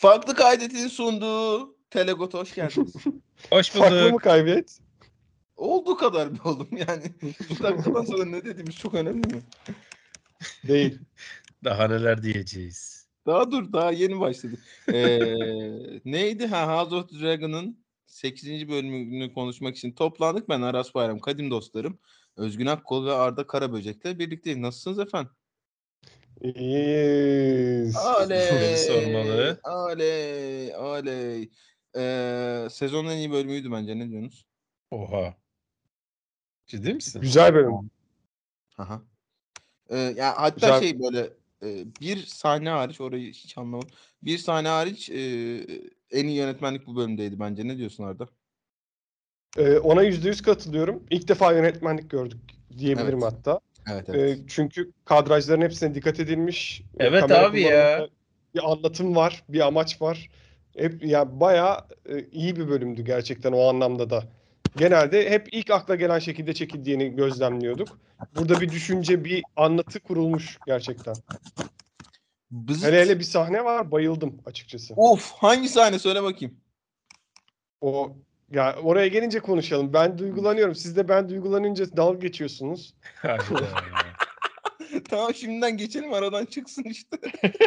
Farklı kaydetin sunduğu Telegot hoş geldiniz. Hoş Farklı mı bulduk. kaybet? Olduğu kadar bir oğlum yani. Bu dakikadan sonra ne dediğimiz çok önemli mi? Değil. Daha neler diyeceğiz. Daha dur daha yeni başladık. Ee, neydi? Ha, House of the Dragon'ın 8. bölümünü konuşmak için toplandık. Ben Aras Bayram, kadim dostlarım. Özgün Akkol ve Arda Karaböcek'le birlikteyiz. Nasılsınız efendim? Aley. sormalı. Aley. Aley. Ee, sezonun en iyi bölümüydü bence. Ne diyorsunuz? Oha. Ciddi misin? Güzel bölüm. Aha. Ee, ya hatta Güzel. şey böyle e, bir sahne hariç orayı hiç anlamadım. Bir sahne hariç e, en iyi yönetmenlik bu bölümdeydi bence. Ne diyorsun Arda? Ee, ona yüzde yüz katılıyorum. İlk defa yönetmenlik gördük diyebilirim Evet. hatta. Evet Ee, çünkü kadrajların hepsine dikkat edilmiş. Ee, Evet kamera abi ya. Bir anlatım var, bir amaç var. Hep ya bayağı e, iyi bir bölümdü gerçekten o anlamda da. Genelde hep ilk akla gelen şekilde çekildiğini gözlemliyorduk. Burada bir düşünce, bir anlatı kurulmuş gerçekten. Bızıt. Hele hele bir sahne var, bayıldım açıkçası. Of hangi sahne söyle bakayım. O ya oraya gelince konuşalım. Ben duygulanıyorum. Siz de ben duygulanınca dalga geçiyorsunuz. Tamam şimdiden geçelim aradan çıksın işte.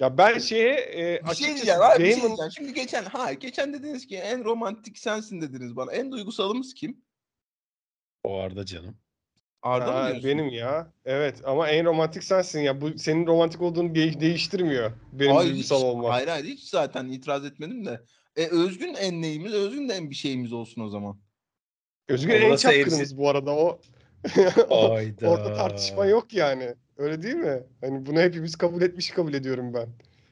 Ya ben şeye e, Bir şey diyeceğim abi bir şey Damon- diyeceğim. Şimdi geçen ha geçen dediniz ki en romantik sensin dediniz bana. En duygusalımız kim? o Arda canım. Arda mı Ha, diyorsun? benim ya. Evet ama en romantik sensin ya. Bu senin romantik olduğunu de- değiştirmiyor. Benim Hayır, duygusal hiç, olmam. Hayır hayır hiç zaten itiraz etmedim de. E, Özgün en neyimiz? Özgün de en bir şeyimiz olsun o zaman. Allah en çapkınımız bu arada o. Orada tartışma yok yani. Öyle değil mi? Hani bunu hepimiz kabul etmiş kabul ediyorum ben.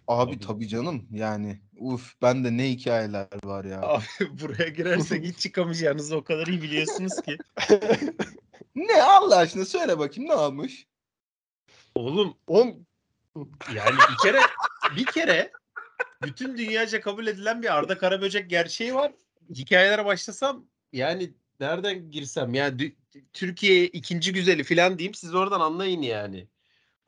Abi Abi. tabii canım yani. Uf ben de ne hikayeler var ya. Abi buraya girersek hiç çıkamayacağınızı o kadar iyi biliyorsunuz ki. Ne Allah aşkına söyle bakayım ne olmuş? Oğlum Oğlum yani bir kere bir kere bütün dünyaca kabul edilen bir Arda Karaböcek gerçeği var. Hikayelere başlasam yani nereden girsem yani Türkiye ikinci güzeli falan diyeyim siz oradan anlayın yani.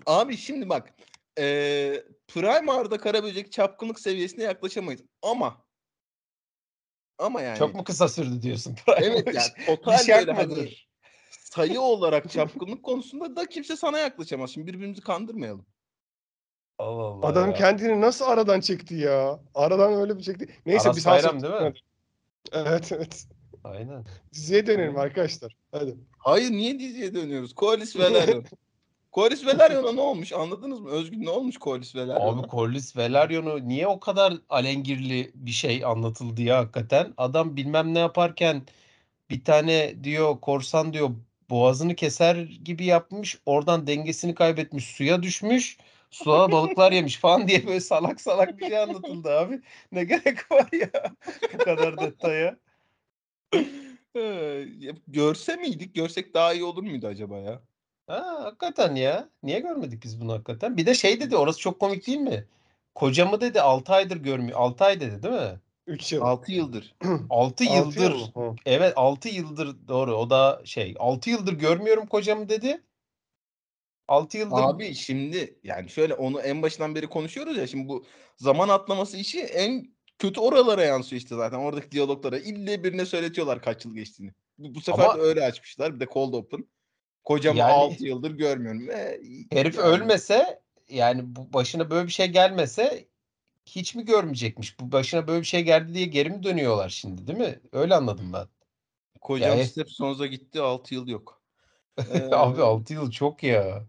Abi şimdi bak. eee Prime Arda Karaböcek çapkınlık seviyesine yaklaşamayız. Ama ama yani. Çok mu kısa sürdü diyorsun? Evet yani total şey böyle hani sayı olarak çapkınlık konusunda da kimse sana yaklaşamaz. Şimdi birbirimizi kandırmayalım. Allah Allah adam ya. kendini nasıl aradan çekti ya? Aradan öyle bir çekti. Neyse Aras biz Bayram değil mi? Evet evet. Aynen. Diziye dönelim arkadaşlar. Hadi. Hayır niye diziye dönüyoruz? Koalis Velaryon. Koalis Velaryon'a ne olmuş anladınız mı? Özgün ne olmuş Koalis Velaryon'a? Abi Corlys Velaryon'u niye o kadar alengirli bir şey anlatıldı ya hakikaten? Adam bilmem ne yaparken bir tane diyor korsan diyor boğazını keser gibi yapmış. Oradan dengesini kaybetmiş. Suya düşmüş. Suya balıklar yemiş falan diye böyle salak salak bir şey anlatıldı abi. Ne gerek var ya bu kadar detaya? Ee, görse miydik? Görsek daha iyi olur muydu acaba ya? Ha, hakikaten ya. Niye görmedik biz bunu hakikaten? Bir de şey dedi orası çok komik değil mi? Kocamı dedi 6 aydır görmüyor. 6 ay dedi değil mi? 3 yıl. 6 yıldır. 6 Altı yıl yıldır. Hı. Evet 6 yıldır doğru o da şey 6 yıldır görmüyorum kocamı dedi. 6 yıldır Abi şimdi yani şöyle onu en başından beri konuşuyoruz ya şimdi bu zaman atlaması işi en kötü oralara yansıyor işte zaten oradaki diyaloglara ille birine söyletiyorlar kaç yıl geçtiğini. Bu, bu sefer Ama- de öyle açmışlar bir de cold open. Kocamı Yani- 6 yıldır görmüyorum. Ve herif yani- ölmese yani bu başına böyle bir şey gelmese hiç mi görmeyecekmiş? Bu başına böyle bir şey geldi diye geri mi dönüyorlar şimdi değil mi? Öyle anladım ben. Kocam Yani- Step Sons'a gitti 6 yıl yok. Ee, Abi 6 yıl çok ya.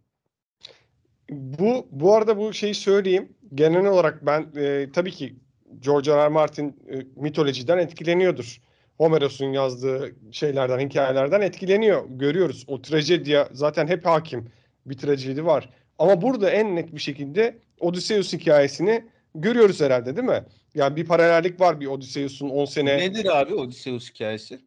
Bu bu arada bu şeyi söyleyeyim. Genel olarak ben e, tabii ki George R. R. Martin e, mitolojiden etkileniyordur. Homeros'un yazdığı şeylerden, hikayelerden etkileniyor. Görüyoruz. O trajediye zaten hep hakim bir trajedi var. Ama burada en net bir şekilde Odysseus hikayesini görüyoruz herhalde değil mi? Yani bir paralellik var bir Odysseus'un 10 sene Nedir abi Odysseus hikayesi?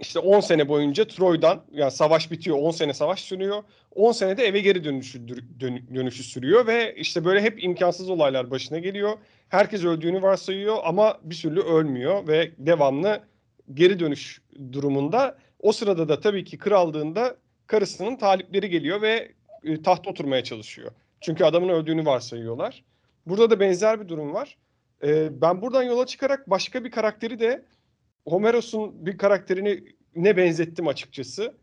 İşte 10 sene boyunca Troy'dan yani savaş bitiyor 10 sene savaş sürüyor. 10 senede eve geri dönüşü, dön- dönüşü sürüyor ve işte böyle hep imkansız olaylar başına geliyor. Herkes öldüğünü varsayıyor ama bir türlü ölmüyor ve devamlı geri dönüş durumunda. O sırada da tabii ki krallığında karısının talipleri geliyor ve e, tahta oturmaya çalışıyor. Çünkü adamın öldüğünü varsayıyorlar. Burada da benzer bir durum var. Ee, ben buradan yola çıkarak başka bir karakteri de Homeros'un bir karakterini ne benzettim açıkçası.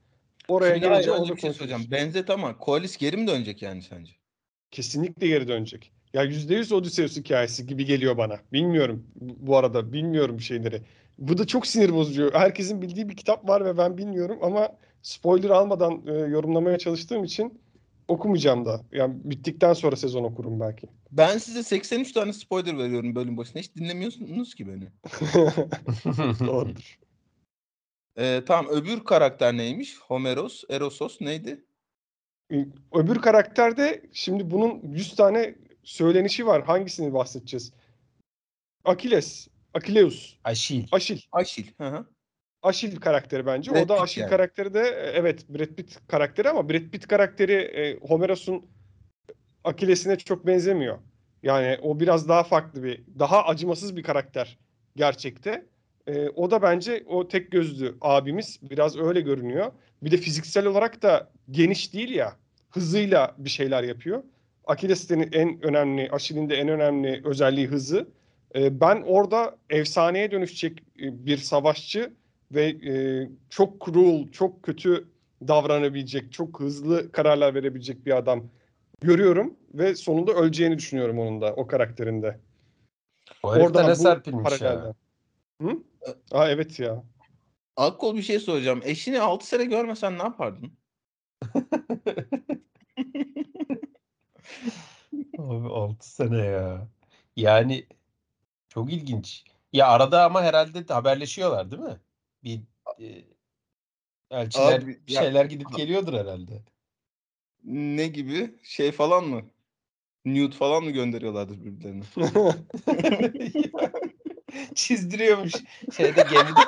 Oraya Şimdi gelince onu bir şey söyleyeceğim. Benzet ama Koalis geri mi dönecek yani sence? Kesinlikle geri dönecek. Ya %100 Odysseus hikayesi gibi geliyor bana. Bilmiyorum bu bu arada. Bilmiyorum bir şeyleri. Bu da çok sinir bozucu. Herkesin bildiği bir kitap var ve ben bilmiyorum ama spoiler almadan e, yorumlamaya çalıştığım için okumayacağım da. Yani bittikten sonra sezon okurum belki. Ben size 83 tane spoiler veriyorum bölüm başına. Hiç dinlemiyorsunuz ki beni. Doğrudur. Ee, tamam öbür karakter neymiş? Homeros, Erosos neydi? Öbür karakterde şimdi bunun 100 tane söylenişi var. Hangisini bahsedeceğiz? Akiles, Akileus, Aşil. Aşil. Aşil. Hı hı. Aşil karakteri bence. Brad o da Aşil yani. karakteri de e, evet Brad Pitt karakteri ama Brad Pitt karakteri e, Homeros'un Akiles'ine çok benzemiyor. Yani o biraz daha farklı bir, daha acımasız bir karakter gerçekte. E, o da bence o tek gözlü abimiz biraz öyle görünüyor. Bir de fiziksel olarak da geniş değil ya. Hızıyla bir şeyler yapıyor. Akiles'in en önemli, Aşil'in de en önemli özelliği hızı. E, ben orada efsaneye dönüşecek e, bir savaşçı ve e, çok cruel, çok kötü davranabilecek, çok hızlı kararlar verebilecek bir adam görüyorum ve sonunda öleceğini düşünüyorum onun da o karakterinde. O Oradan ne serpilmiş ya. paralelden. Hı? Aa evet ya. Akkol bir şey soracağım. Eşini 6 sene görmesen ne yapardın? Abi 6 sene ya. Yani çok ilginç. Ya arada ama herhalde haberleşiyorlar değil mi? Bir e, elçiler Abi, bir ya- şeyler gidip geliyordur herhalde. Ne gibi? Şey falan mı? Nude falan mı gönderiyorlardır birbirlerine? Çizdiriyormuş şeyde gemide.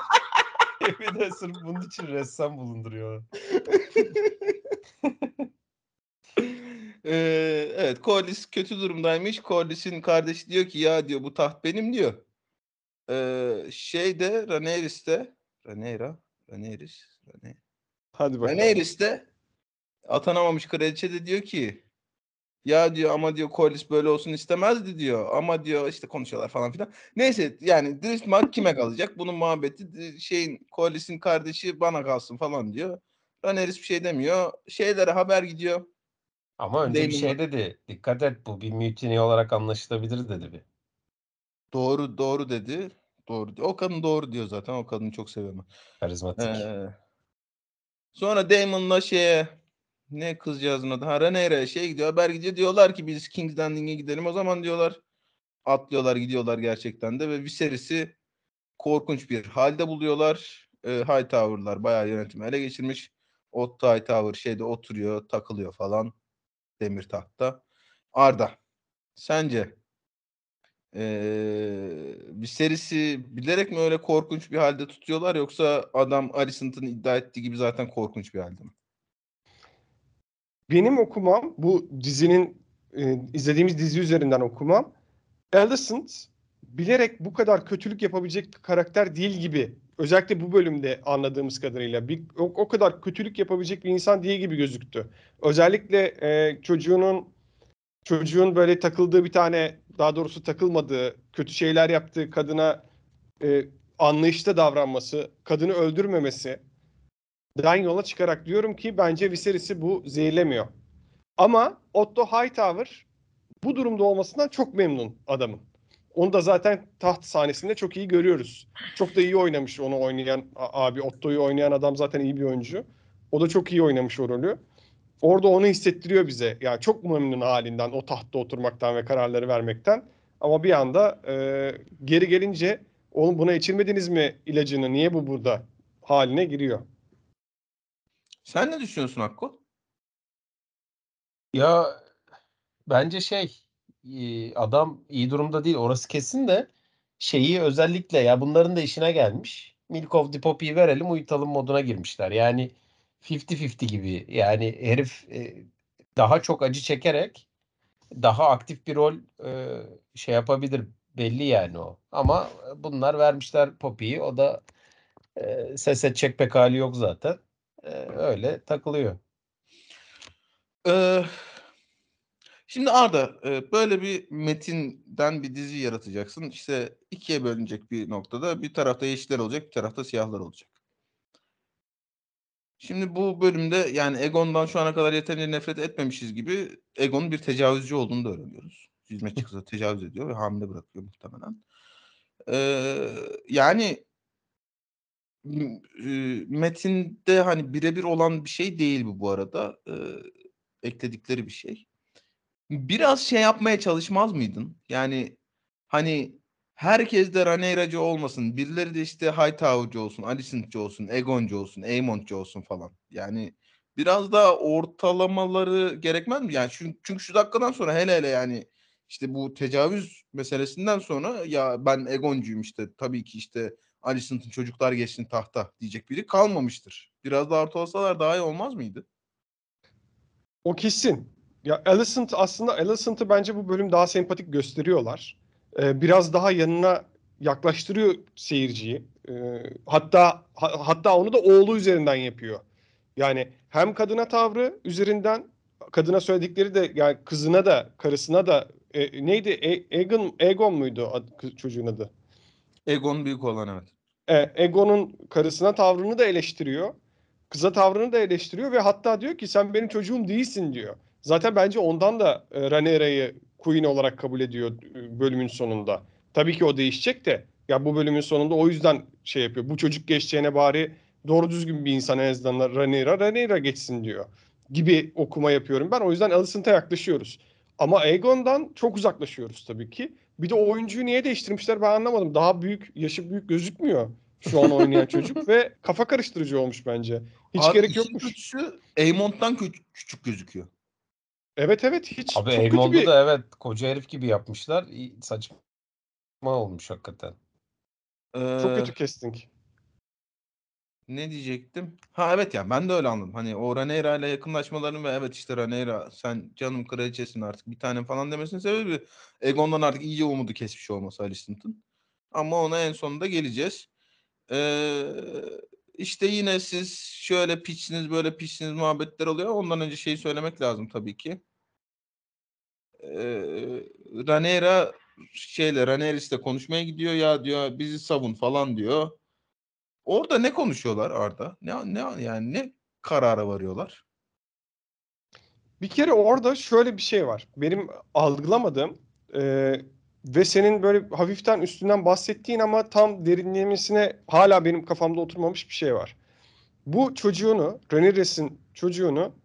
gemide sırf bunun için ressam bulunduruyorlar. Ee, evet Corlys kötü durumdaymış. Corlys'in kardeşi diyor ki ya diyor bu taht benim diyor. Ee, şeyde Rhaenyra's Rhaenyra Rhaenyra's Rhaenyra Hadi bakalım. Rhaenyra's atanamamış kraliçe de diyor ki ya diyor ama diyor Corlys böyle olsun istemezdi diyor. Ama diyor işte konuşuyorlar falan filan. Neyse yani Driftmark kime kalacak? Bunun muhabbeti şeyin Corlys'in kardeşi bana kalsın falan diyor. Rhaenyra bir şey demiyor. Şeylere haber gidiyor. Ama önce bir Damon'la- şey dedi. Dikkat et bu bir mutiny olarak anlaşılabilir dedi bir. Doğru doğru dedi. Doğru. O kadın doğru diyor zaten. O kadını çok seviyorum. Karizmatik. Ee, sonra Damon'la şeye ne kızcağızın adı? Ha Rhaenyra'ya şey gidiyor. Haber gidiyor. Diyorlar ki biz King's Landing'e gidelim. O zaman diyorlar atlıyorlar gidiyorlar gerçekten de ve Viserys'i korkunç bir halde buluyorlar. Ee, Hightower'lar bayağı yönetimi ele geçirmiş. Otto Hightower şeyde oturuyor, takılıyor falan demir tahtta. Arda sence ee, Viserys'i bilerek mi öyle korkunç bir halde tutuyorlar yoksa adam Alicent'ın iddia ettiği gibi zaten korkunç bir halde mi? Benim okumam bu dizinin e, izlediğimiz dizi üzerinden okumam. Alicent bilerek bu kadar kötülük yapabilecek bir karakter değil gibi. Özellikle bu bölümde anladığımız kadarıyla bir, o, o kadar kötülük yapabilecek bir insan değil gibi gözüktü. Özellikle e, çocuğunun çocuğun böyle takıldığı bir tane daha doğrusu takılmadığı, kötü şeyler yaptığı kadına e, anlayışta davranması, kadını öldürmemesi den yola çıkarak diyorum ki bence Viserys'i bu zehirlemiyor. Ama Otto Hightower bu durumda olmasından çok memnun adamın. Onu da zaten taht sahnesinde çok iyi görüyoruz. Çok da iyi oynamış onu oynayan abi Otto'yu oynayan adam zaten iyi bir oyuncu. O da çok iyi oynamış o rolü. Orada onu hissettiriyor bize. Yani çok memnun halinden o tahtta oturmaktan ve kararları vermekten. Ama bir anda e, geri gelince oğlum buna içirmediniz mi ilacını niye bu burada haline giriyor. Sen ne düşünüyorsun Hakko? Ya bence şey e, adam iyi durumda değil orası kesin de şeyi özellikle ya bunların da işine gelmiş. Milk of the Poppy'yi verelim uyutalım moduna girmişler. Yani 50-50 gibi yani herif e, daha çok acı çekerek daha aktif bir rol e, şey yapabilir belli yani o. Ama bunlar vermişler Poppy'yi o da e, ses edecek pek hali yok zaten. E, öyle takılıyor. Şimdi Arda e, böyle bir metinden bir dizi yaratacaksın. İşte ikiye bölünecek bir noktada. Bir tarafta yeşiller olacak, bir tarafta siyahlar olacak. Şimdi bu bölümde yani Egon'dan şu ana kadar yeterince nefret etmemişiz gibi Egon'un bir tecavüzcü olduğunu da öğreniyoruz. Hizmetçi kıza tecavüz ediyor ve hamile bırakıyor muhtemelen. Ee, yani metinde hani birebir olan bir şey değil bu bu arada. Ee, ekledikleri bir şey. Biraz şey yapmaya çalışmaz mıydın? Yani hani herkes de Rhaenyra'cı olmasın. Birileri de işte Hightower'cı olsun, Alicent'cı olsun, Aegon'cu olsun, Aemont'cu olsun falan. Yani biraz daha ortalamaları gerekmez mi? Yani çünkü, çünkü şu dakikadan sonra hele hele yani işte bu tecavüz meselesinden sonra ya ben Egon'cuyum işte tabii ki işte Alicent'ın çocuklar geçsin tahta diyecek biri kalmamıştır. Biraz daha ortalasalar daha iyi olmaz mıydı? O kesin. Ya Alicent aslında Alicent'ı bence bu bölüm daha sempatik gösteriyorlar. Ee, biraz daha yanına yaklaştırıyor seyirciyi. Ee, hatta ha, hatta onu da oğlu üzerinden yapıyor. Yani hem kadına tavrı üzerinden kadına söyledikleri de yani kızına da karısına da e, neydi e, Egon Egon muydu ad, çocuğun adı? Egon büyük olan evet. E, Egon'un karısına tavrını da eleştiriyor. Kıza tavrını da eleştiriyor ve hatta diyor ki sen benim çocuğum değilsin diyor. Zaten bence ondan da e, Rhaenyra'yı Queen olarak kabul ediyor e, bölümün sonunda. Tabii ki o değişecek de ya bu bölümün sonunda o yüzden şey yapıyor. Bu çocuk geçeceğine bari doğru düzgün bir insan en azından Rhaenyra, Rhaenyra geçsin diyor gibi okuma yapıyorum ben. O yüzden Alicent'a yaklaşıyoruz. Ama Aegon'dan çok uzaklaşıyoruz tabii ki. Bir de o oyuncuyu niye değiştirmişler ben anlamadım. Daha büyük, yaşı büyük gözükmüyor şu an oynayan çocuk ve kafa karıştırıcı olmuş bence. Hiç Abi gerek yokmuş. Kötüsü Aemont'tan küçük gözüküyor. Evet evet hiç Abi kötü bir... da evet koca herif gibi yapmışlar. Saçma olmuş hakikaten. Ee, Çok kötü casting. Ne diyecektim? Ha evet ya ben de öyle anladım. Hani o Rhaenyra ile yakınlaşmalarını ve evet işte Rhaenyra sen canım kraliçesin artık bir tane falan demesinin sebebi Aegon'dan artık iyice umudu kesmiş olması Alicent'ın. Ama ona en sonunda geleceğiz. Ee, işte yine siz şöyle piçsiniz böyle piçsiniz muhabbetler oluyor. Ondan önce şeyi söylemek lazım tabii ki. Ee, Rhaenyra şeyle Rhaenyra konuşmaya gidiyor ya diyor bizi savun falan diyor. Orada ne konuşuyorlar Arda? Ne ne yani ne karara varıyorlar? Bir kere orada şöyle bir şey var. Benim algılamadığım e, ve senin böyle hafiften üstünden bahsettiğin ama tam derinlemesine hala benim kafamda oturmamış bir şey var. Bu çocuğunu, Rhaenyra'sın çocuğunu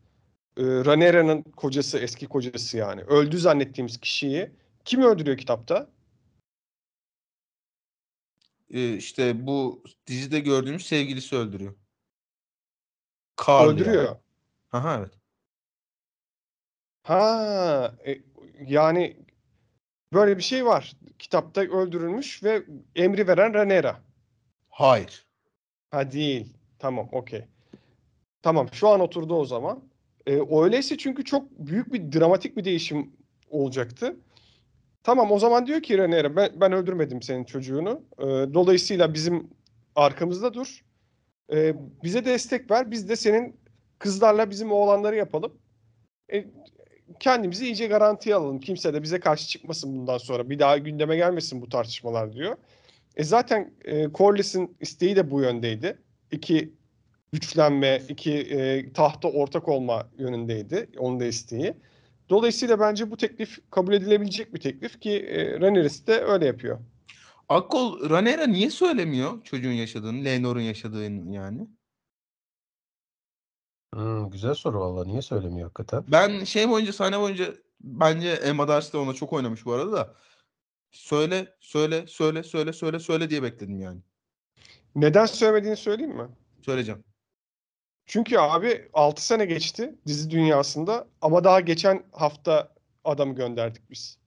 e, Rhaenyra'nın kocası, eski kocası yani öldü zannettiğimiz kişiyi kim öldürüyor kitapta? Ee, işte bu dizide gördüğümüz sevgilisi öldürüyor. Carl Öldürüyor. Yani. Aha evet. Ha, e, yani böyle bir şey var. Kitapta öldürülmüş ve emri veren Rhaenyra. Hayır. Ha değil. Tamam, okey. Tamam, şu an oturdu o zaman. E, öyleyse çünkü çok büyük bir dramatik bir değişim olacaktı. Tamam o zaman diyor ki Rhaenyra ben, ben öldürmedim senin çocuğunu. E, dolayısıyla bizim arkamızda dur. E, bize destek ver. Biz de senin kızlarla bizim oğlanları yapalım. E, kendimizi iyice garantiye alalım. Kimse de bize karşı çıkmasın bundan sonra. Bir daha gündeme gelmesin bu tartışmalar diyor. E zaten e, Corliss'in isteği de bu yöndeydi. İki güçlenme, iki e, tahta ortak olma yönündeydi. Onun da isteği. Dolayısıyla bence bu teklif kabul edilebilecek bir teklif ki e, Rhaenyra de öyle yapıyor. Akkol Rhaenyra niye söylemiyor çocuğun yaşadığını, Laenor'un yaşadığını yani? Hmm, güzel soru valla. Niye söylemiyor hakikaten? Ben şey boyunca sahne boyunca bence Emma Darcy de ona çok oynamış bu arada da. Söyle, söyle, söyle, söyle, söyle, söyle diye bekledim yani. Neden söylemediğini söyleyeyim mi? Söyleyeceğim. Çünkü abi 6 sene geçti dizi dünyasında ama daha geçen hafta adamı gönderdik biz.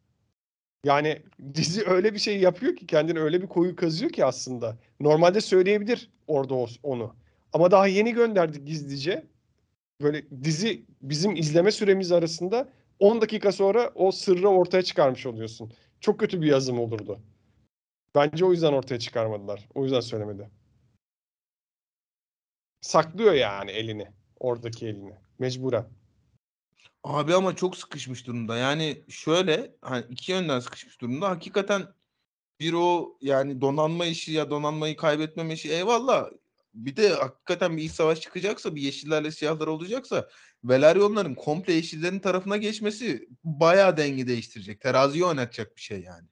Yani dizi öyle bir şey yapıyor ki kendini öyle bir koyu kazıyor ki aslında. Normalde söyleyebilir orada onu. Ama daha yeni gönderdik gizlice. Böyle dizi bizim izleme süremiz arasında 10 dakika sonra o sırrı ortaya çıkarmış oluyorsun. Çok kötü bir yazım olurdu. Bence o yüzden ortaya çıkarmadılar. O yüzden söylemedi. Saklıyor yani elini. Oradaki elini. Mecburen. Abi ama çok sıkışmış durumda. Yani şöyle hani iki yönden sıkışmış durumda. Hakikaten bir o yani donanma işi ya donanmayı kaybetmeme işi eyvallah. Bir de hakikaten bir iç savaş çıkacaksa bir yeşillerle siyahlar olacaksa Velaryonların komple yeşillerin tarafına geçmesi bayağı denge değiştirecek. Teraziyi oynatacak bir şey yani.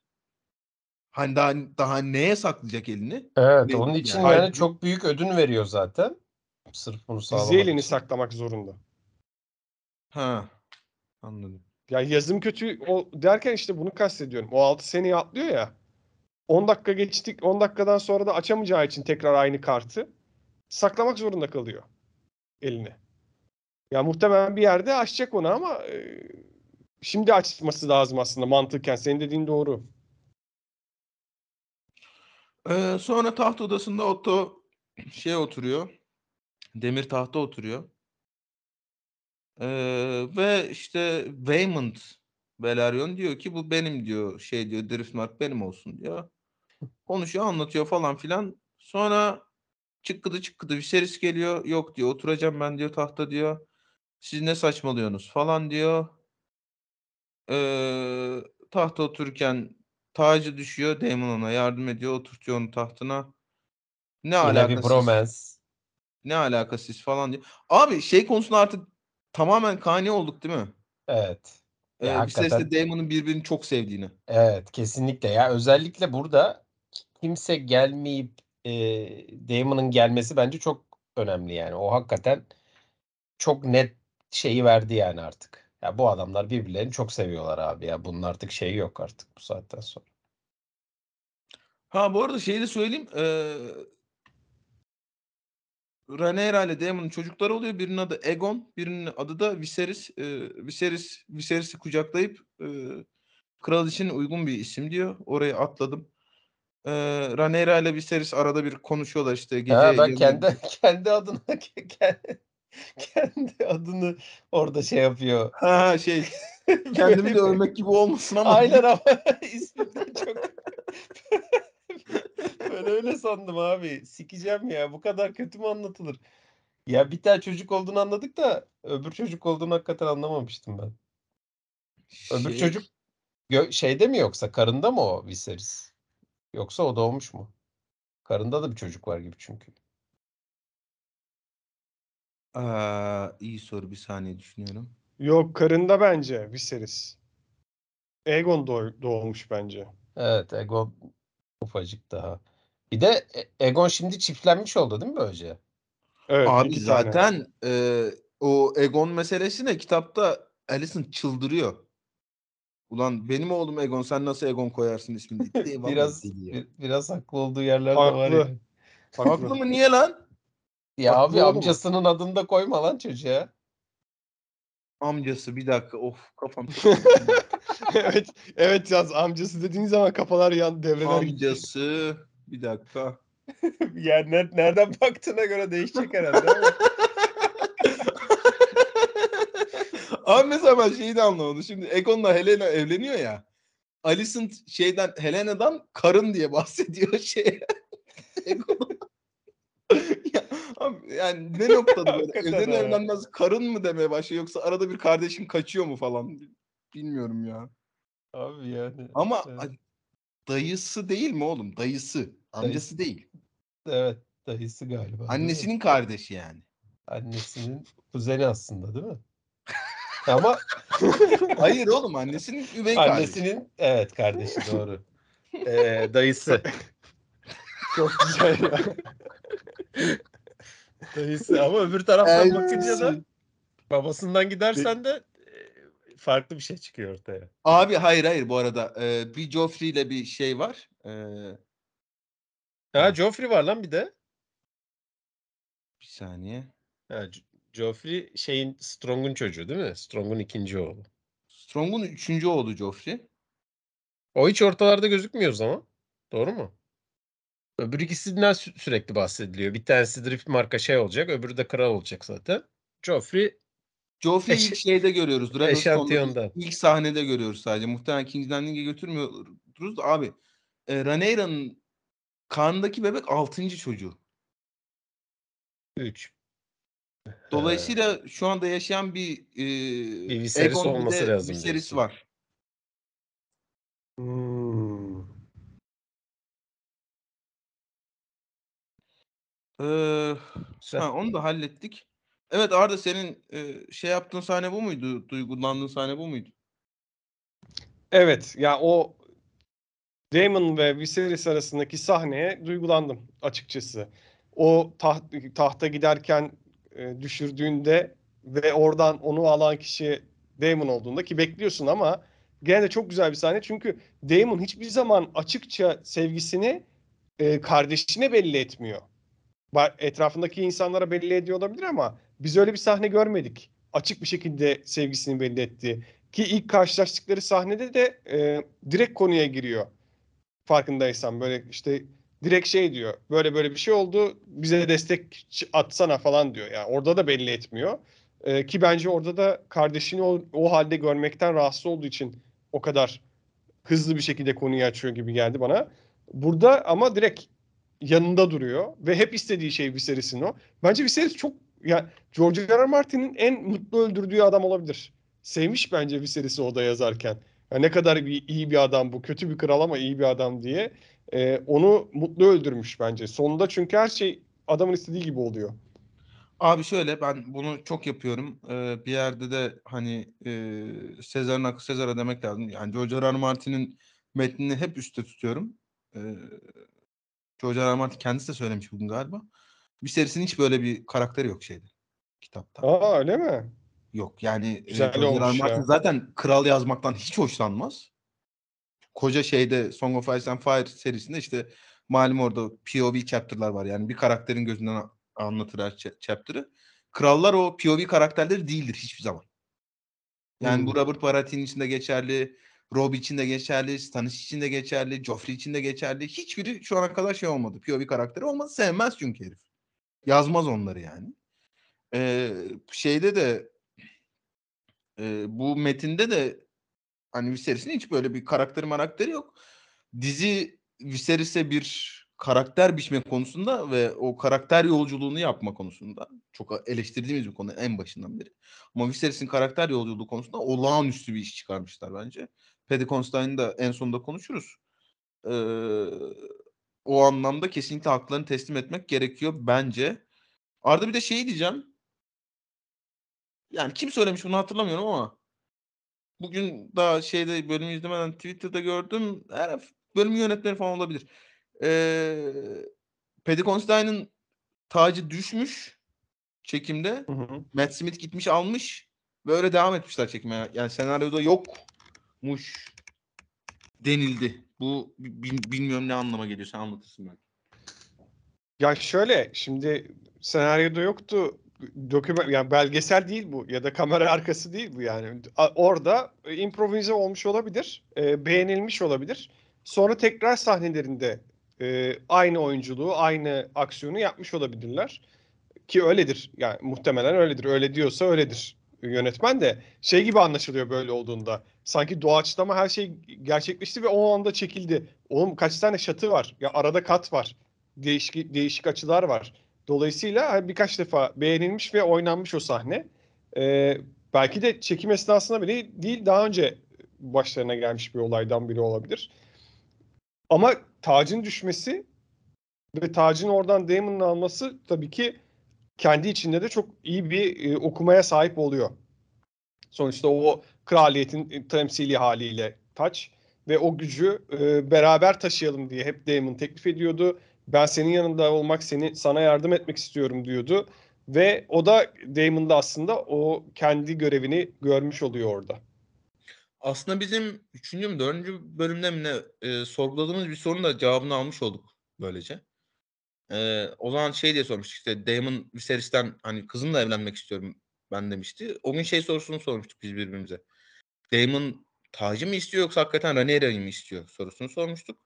Hani daha, daha neye saklayacak elini? Evet Ne- onun için yani- yani çok büyük ödün veriyor zaten. Sırf bunu sağlamak Dizi elini saklamak zorunda. Ha. Anladım. Ya yazım kötü o derken işte bunu kastediyorum. O 6 seneyi atlıyor ya. 10 dakika geçtik. 10 dakikadan sonra da açamayacağı için tekrar aynı kartı saklamak zorunda kalıyor eline. Ya muhtemelen bir yerde açacak onu ama e, şimdi açması lazım aslında mantıken. Senin dediğin doğru. Ee, sonra taht odasında Otto şey oturuyor. Demir tahta oturuyor. Ee, ve işte Waymond Velaryon diyor ki bu benim diyor şey diyor Driftmark benim olsun diyor. Konuşuyor anlatıyor falan filan. Sonra çıkkıdı çıkkıdı Viserys geliyor. Yok diyor oturacağım ben diyor tahta diyor. Siz ne saçmalıyorsunuz falan diyor. Ee, tahta otururken tacı düşüyor. Daemon ona yardım ediyor. Oturtuyor onu tahtına. Ne Yine bir alakasız. bromance. Ne alakasız falan diyor. Abi şey konusunda artık tamamen kani olduk değil mi? Evet. Ee, Ya Viserys'le hakikaten- Daemon'un birbirini çok sevdiğini. Evet kesinlikle ya özellikle burada kimse gelmeyip e, Damon'ın gelmesi bence çok önemli yani. O hakikaten çok net şeyi verdi yani artık. Ya bu adamlar birbirlerini çok seviyorlar abi ya. Bunun artık şeyi yok artık bu saatten sonra. Ha bu arada şeyi de söyleyeyim. Ee, Rhaenyra ile Daemon'un çocukları oluyor. Birinin adı Aegon, birinin adı da Viserys. Ee, Viserys Viserys'i kucaklayıp e, kral için uygun bir isim diyor. Orayı atladım. Ee, Rhaenyra ile Viserys arada bir konuşuyorlar işte gece. Ha, ben kendi kendi adına kendi, kendi adını orada şey yapıyor. Ha şey kendimi de övmek gibi olmasın ama. Aynen ama isminden çok ben öyle sandım abi. Sikeceğim ya. Bu kadar kötü mü anlatılır? Ya bir tane çocuk olduğunu anladık da öbür çocuk olduğunu hakikaten anlamamıştım ben. Öbür Şey- çocuk gö- şeyde mi yoksa karında mı o Viserys? Yoksa o doğmuş mu? Karında da bir çocuk var gibi çünkü. Aa, iyi soru bir saniye düşünüyorum. Yok karında bence Viserys. Aegon doğ- doğmuş bence. Evet Egon ufacık daha. Bir de E- Egon şimdi çiftlenmiş oldu değil mi böylece? Evet, Abi zaten e, o Egon meselesi ne? Kitapta Alicent çıldırıyor. Ulan benim oğlum Egon sen nasıl Egon koyarsın ismini? Biraz bir- biraz haklı olduğu yerler de var ya. Haklı mı? Niye lan? Ya Haklı abi amcasının adını da koyma lan çocuğa. Amcası bir dakika. Of kafam evet, evet yaz amcası dediğin zaman kafalar yan devreler gidiyor. Bir dakika. yani nereden baktığına göre değişecek herhalde. Abi mesela ben şeyi de anlamadım. Şimdi Egon'la Helena evleniyor ya. Alicent şeyden Helena'dan karın diye bahsediyor şey. Ya, abi, yani ne noktada böyle ha. evlenmez karın mı demeye başlıyor yoksa arada bir kardeşin kaçıyor mu falan bilmiyorum ya. Abi yani. Ama Evet. Dayısı değil mi oğlum? Dayısı. Amcası değil. Evet dayısı galiba. Annesinin kardeşi yani. Annesinin kuzeni aslında değil mi? Ama Hayır oğlum annesinin üvey kardeşi. annesinin evet kardeşi doğru. Ee, dayısı. Çok güzel ya. Dayısı ama öbür taraftan bakınca da babasından gidersen de farklı bir şey çıkıyor ortaya. Abi hayır hayır bu arada e, bir Joffrey ile bir şey var. E, Ha Joffrey var lan bir de. bir saniye. Ha, Jo- Joffrey şeyin Strong'un çocuğu değil mi? Strong'un ikinci oğlu. Strong'un üçüncü oğlu Joffrey. O hiç ortalarda gözükmüyor o zaman. Doğru mu? Öbür ikisinden sü- sürekli bahsediliyor. Bir tanesi Drift marka şey olacak, öbürü de kral olacak zaten. Joffrey Joffrey'i ilk şeyde görüyoruz. Eşantiyondan. ilk sahnede görüyoruz sadece. Muhtemelen King's Landing'e götürmüyoruz da abi. E, Rhaenyra'nın karnındaki bebek altıncı çocuğu. 3. Dolayısıyla şu anda yaşayan bir e, Bir Viserys bir olması de lazım Viserys diyorsun. var. Hmm. Ee, ha, onu da hallettik. Evet Arda senin e, şey yaptığın sahne bu muydu? Duygulandığın sahne bu muydu? Evet ya o Daemon ve Viserys arasındaki sahneye duygulandım açıkçası. O taht, tahta giderken e, düşürdüğünde ve oradan onu alan kişi Daemon olduğunda ki bekliyorsun ama gene de çok güzel bir sahne. Çünkü Daemon hiçbir zaman açıkça sevgisini e, kardeşine belli etmiyor. Etrafındaki insanlara belli ediyor olabilir ama biz öyle bir sahne görmedik. Açık bir şekilde sevgisini belli etti. Ki ilk karşılaştıkları sahnede de e, direkt konuya giriyor. Farkındaysan böyle işte direkt şey diyor. Böyle böyle bir şey oldu. Bize destek atsana falan diyor. Yani orada da belli etmiyor. E, ki bence orada da kardeşini o, o halde görmekten rahatsız olduğu için o kadar hızlı bir şekilde konuyu açıyor gibi geldi bana. Burada ama direkt yanında duruyor ve hep istediği şey Viserys'in o. Bence Viserys çok ya George R. R. Martin'in en mutlu öldürdüğü adam olabilir. Sevmiş bence Viserys'i o da yazarken. Ya ne kadar bir, iyi bir adam bu. Kötü bir kral ama iyi bir adam diye. Ee, onu mutlu öldürmüş bence. Sonunda çünkü her şey adamın istediği gibi oluyor. Abi şöyle ben bunu çok yapıyorum. Ee, bir yerde de hani e, Sezar'ın hakkı Sezar'a demek lazım. Yani George R. R. Martin'in metnini hep üstte tutuyorum. Ee, George R. R. Martin kendisi de söylemiş bugün galiba. Viserys'in hiç böyle bir karakteri yok şeyde. Kitapta. Aa öyle mi? Yok yani e, Güzel. R. olmuş ya. zaten kral yazmaktan hiç hoşlanmaz. Koca şeyde Song of Ice and Fire serisinde işte malum orada POV chapter'lar var. Yani bir karakterin gözünden anlatır her cha- chapter'ı. Krallar o POV karakterleri değildir hiçbir zaman. Yani bu Hmm. Robert Baratheon için de geçerli, Robb için de geçerli, Stannis için de geçerli, Joffrey için de geçerli. Hiçbiri şu ana kadar şey olmadı. POV karakteri olmadı. Sevmez çünkü herif. Yazmaz onları yani. Ee, şeyde de e, bu metinde de hani Viserys'in hiç böyle bir karakteri marakteri yok. Dizi Viserys'e bir karakter biçme konusunda ve o karakter yolculuğunu yapma konusunda çok eleştirdiğimiz bir konu en başından beri. Ama Viserys'in karakter yolculuğu konusunda olağanüstü bir iş çıkarmışlar bence. Paddy Considine'ı da en sonunda konuşuruz. Ee, o anlamda kesinlikle haklarını teslim etmek gerekiyor bence. Arda bir de şey diyeceğim. Yani kim söylemiş bunu hatırlamıyorum ama bugün daha şeyde bölümü izlemeden Twitter'da gördüm. Her bölümün yönetmeni falan olabilir. Ee, Paddy Considine'ın tacı düşmüş çekimde. Hı hı. Matt Smith gitmiş almış ve öyle devam etmişler çekmeye. Yani senaryoda yokmuş denildi. Bu bi- bilmiyorum ne anlama geliyor. Sen anlatırsın belki. Ya şöyle şimdi senaryoda yoktu. Doküman yani belgesel değil bu ya da kamera arkası değil bu yani. A- Orada e, improvize olmuş olabilir, e, beğenilmiş olabilir. Sonra tekrar sahnelerinde e, aynı oyunculuğu, aynı aksiyonu yapmış olabilirler. Ki öyledir. Yani muhtemelen öyledir. Öyle diyorsa öyledir. Yönetmen de şey gibi anlaşılıyor böyle olduğunda. Sanki doğaçlama her şey gerçekleşti ve o anda çekildi. Oğlum kaç tane şatı var? Ya arada kat var. Değişik değişik açılar var. Dolayısıyla birkaç defa beğenilmiş ve oynanmış o sahne. Ee, belki de çekim esnasında bile değil daha önce başlarına gelmiş bir olaydan biri olabilir. Ama tacın düşmesi ve tacın oradan Daemon'ın alması tabii ki kendi içinde de çok iyi bir e, okumaya sahip oluyor. Sonuçta o kraliyetin e, temsili haliyle taç ve o gücü e, beraber taşıyalım diye hep Daemon teklif ediyordu. Ben senin yanında olmak, seni sana yardım etmek istiyorum diyordu. Ve o da Daemon'da aslında o kendi görevini görmüş oluyor orada. Aslında bizim 3. mü 4. bölümde mi ne e, sorguladığımız bir sorunun da cevabını almış olduk böylece. E, o zaman şey diye sormuştuk işte Damon Viserys'ten hani kızımla evlenmek istiyorum ben demişti. O gün şey sorusunu sormuştuk biz birbirimize. Damon tacı mı istiyor yoksa hakikaten Rhaenyra'yı mı istiyor sorusunu sormuştuk.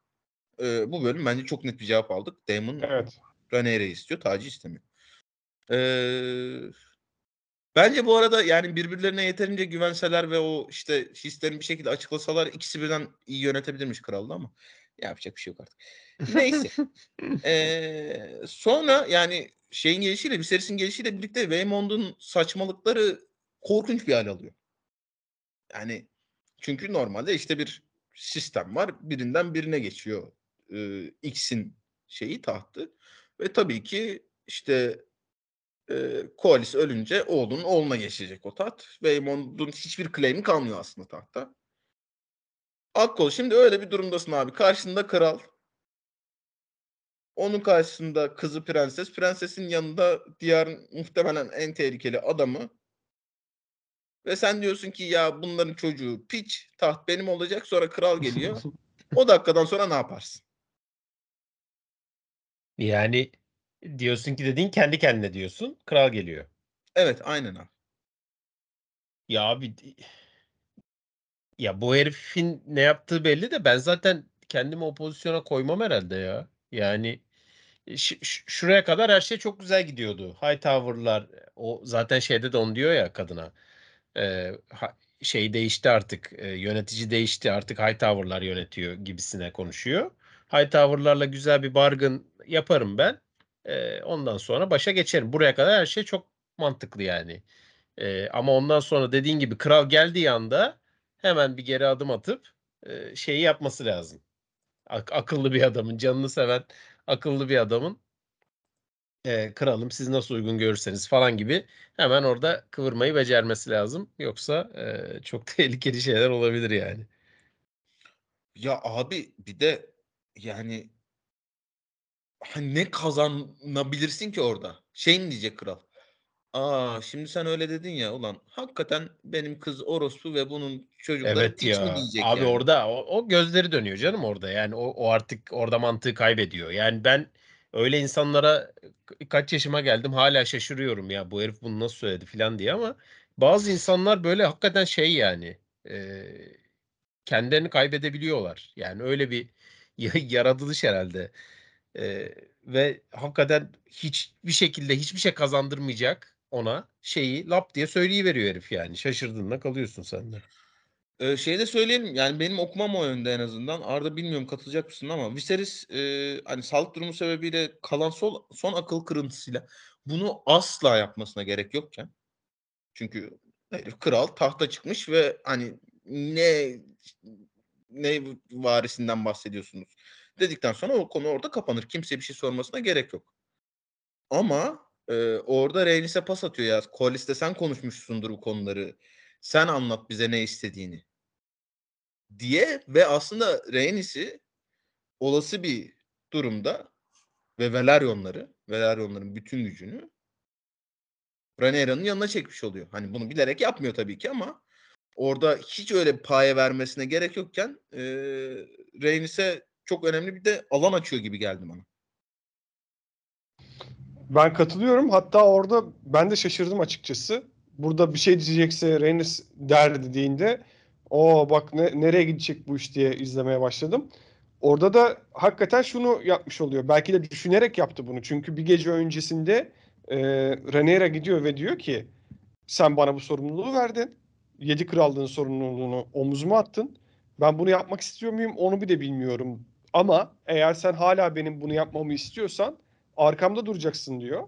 E, bu bölüm bence çok net bir cevap aldık. Damon Evet. Rhaenyra'yı istiyor, tacı istemiyor. Ee, bence bu arada yani birbirlerine yeterince güvenseler ve o işte hislerini bir şekilde açıklasalar ikisi birden iyi yönetebilirmiş krallığı ama Yapacak bir şey yok artık. Neyse. Ee, sonra yani şeyin gelişiyle, Viserys'in gelişiyle birlikte Waymond'un saçmalıkları korkunç bir hal alıyor. Yani çünkü normalde işte bir sistem var. Birinden birine geçiyor e, X'in şeyi tahtı. Ve tabii ki işte e, Koalis ölünce oğlunun oğluna geçecek o taht. Waymond'un hiçbir claim'i kalmıyor aslında tahta. Akkol şimdi öyle bir durumdasın abi. Karşında kral. Onun karşısında kızı prenses. Prensesin yanında diğer muhtemelen en tehlikeli adamı. Ve sen diyorsun ki ya bunların çocuğu piç. Taht benim olacak. Sonra kral geliyor. o dakikadan sonra ne yaparsın? Yani diyorsun ki dediğin kendi kendine diyorsun. Kral geliyor. Evet aynen abi. Ya abi ya bu herifin ne yaptığı belli de ben zaten kendimi o pozisyona koymam herhalde ya. Yani ş- şuraya kadar her şey çok güzel gidiyordu. Hightower'lar o zaten şeyde de onu diyor ya kadına. Ee, ha- şey değişti artık. e, yönetici değişti. Artık Hightower'lar yönetiyor gibisine konuşuyor. Hightower'larla güzel bir bargain yaparım ben. Ee, ondan sonra başa geçerim. Buraya kadar her şey çok mantıklı yani. Ee, ama ondan sonra dediğin gibi kral geldiği anda hemen bir geri adım atıp e, şeyi yapması lazım. Ak- akıllı bir adamın, canını seven akıllı bir adamın e, kralım siz nasıl uygun görürseniz falan gibi hemen orada kıvırmayı becermesi lazım. Yoksa e, çok tehlikeli şeyler olabilir yani. Ya abi bir de yani hani ne kazanabilirsin ki orada? Şey mi diyecek kral? Aa şimdi sen öyle dedin ya ulan hakikaten benim kız orospu ve bunun çocukları Evet piç mi ya. diyecek Abi yani? orada o, o gözleri dönüyor canım orada. Yani o, o artık orada mantığı kaybediyor. Yani ben öyle insanlara ka- kaç yaşıma geldim hala şaşırıyorum ya bu herif bunu nasıl söyledi falan diye ama bazı insanlar böyle hakikaten şey yani e, kendilerini kaybedebiliyorlar. Yani öyle bir ya- yaratılış herhalde. E, ve hakikaten hiçbir şekilde hiçbir şey kazandırmayacak ona şeyi lap diye söyleyiveriyor herif yani. Şaşırdığında kalıyorsun sen de. Ee, şey de söyleyelim yani benim okumam o yönde en azından. Arda bilmiyorum katılacak mısın ama Viserys e, hani sağlık durumu sebebiyle kalan son, son akıl kırıntısıyla bunu asla yapmasına gerek yokken. Çünkü herif kral tahta çıkmış ve hani ne ne varisinden bahsediyorsunuz dedikten sonra o konu orada kapanır. Kimse bir şey sormasına gerek yok. Ama e, orada Rhaenys'e pas atıyor ya. Koalis'te sen konuşmuşsundur bu konuları. Sen anlat bize ne istediğini. Diye ve aslında Rhaenys'i olası bir durumda ve Velaryonları, Velaryonların bütün gücünü Rhaenyra'nın yanına çekmiş oluyor. Hani bunu bilerek yapmıyor tabii ki ama orada hiç öyle paye vermesine gerek yokken e, Rhaenys'e çok önemli bir de alan açıyor gibi geldi bana. Ben katılıyorum. Hatta orada ben de şaşırdım açıkçası. Burada bir şey diyecekse Rhaenys der dediğinde o bak ne, nereye gidecek bu iş diye izlemeye başladım. Orada da hakikaten şunu yapmış oluyor. Belki de düşünerek yaptı bunu. Çünkü bir gece öncesinde e, Rhaenyra gidiyor ve diyor ki sen bana bu sorumluluğu verdin. Yedi krallığın sorumluluğunu omuzuma attın. Ben bunu yapmak istiyor muyum onu bir de bilmiyorum. Ama eğer sen hala benim bunu yapmamı istiyorsan arkamda duracaksın diyor.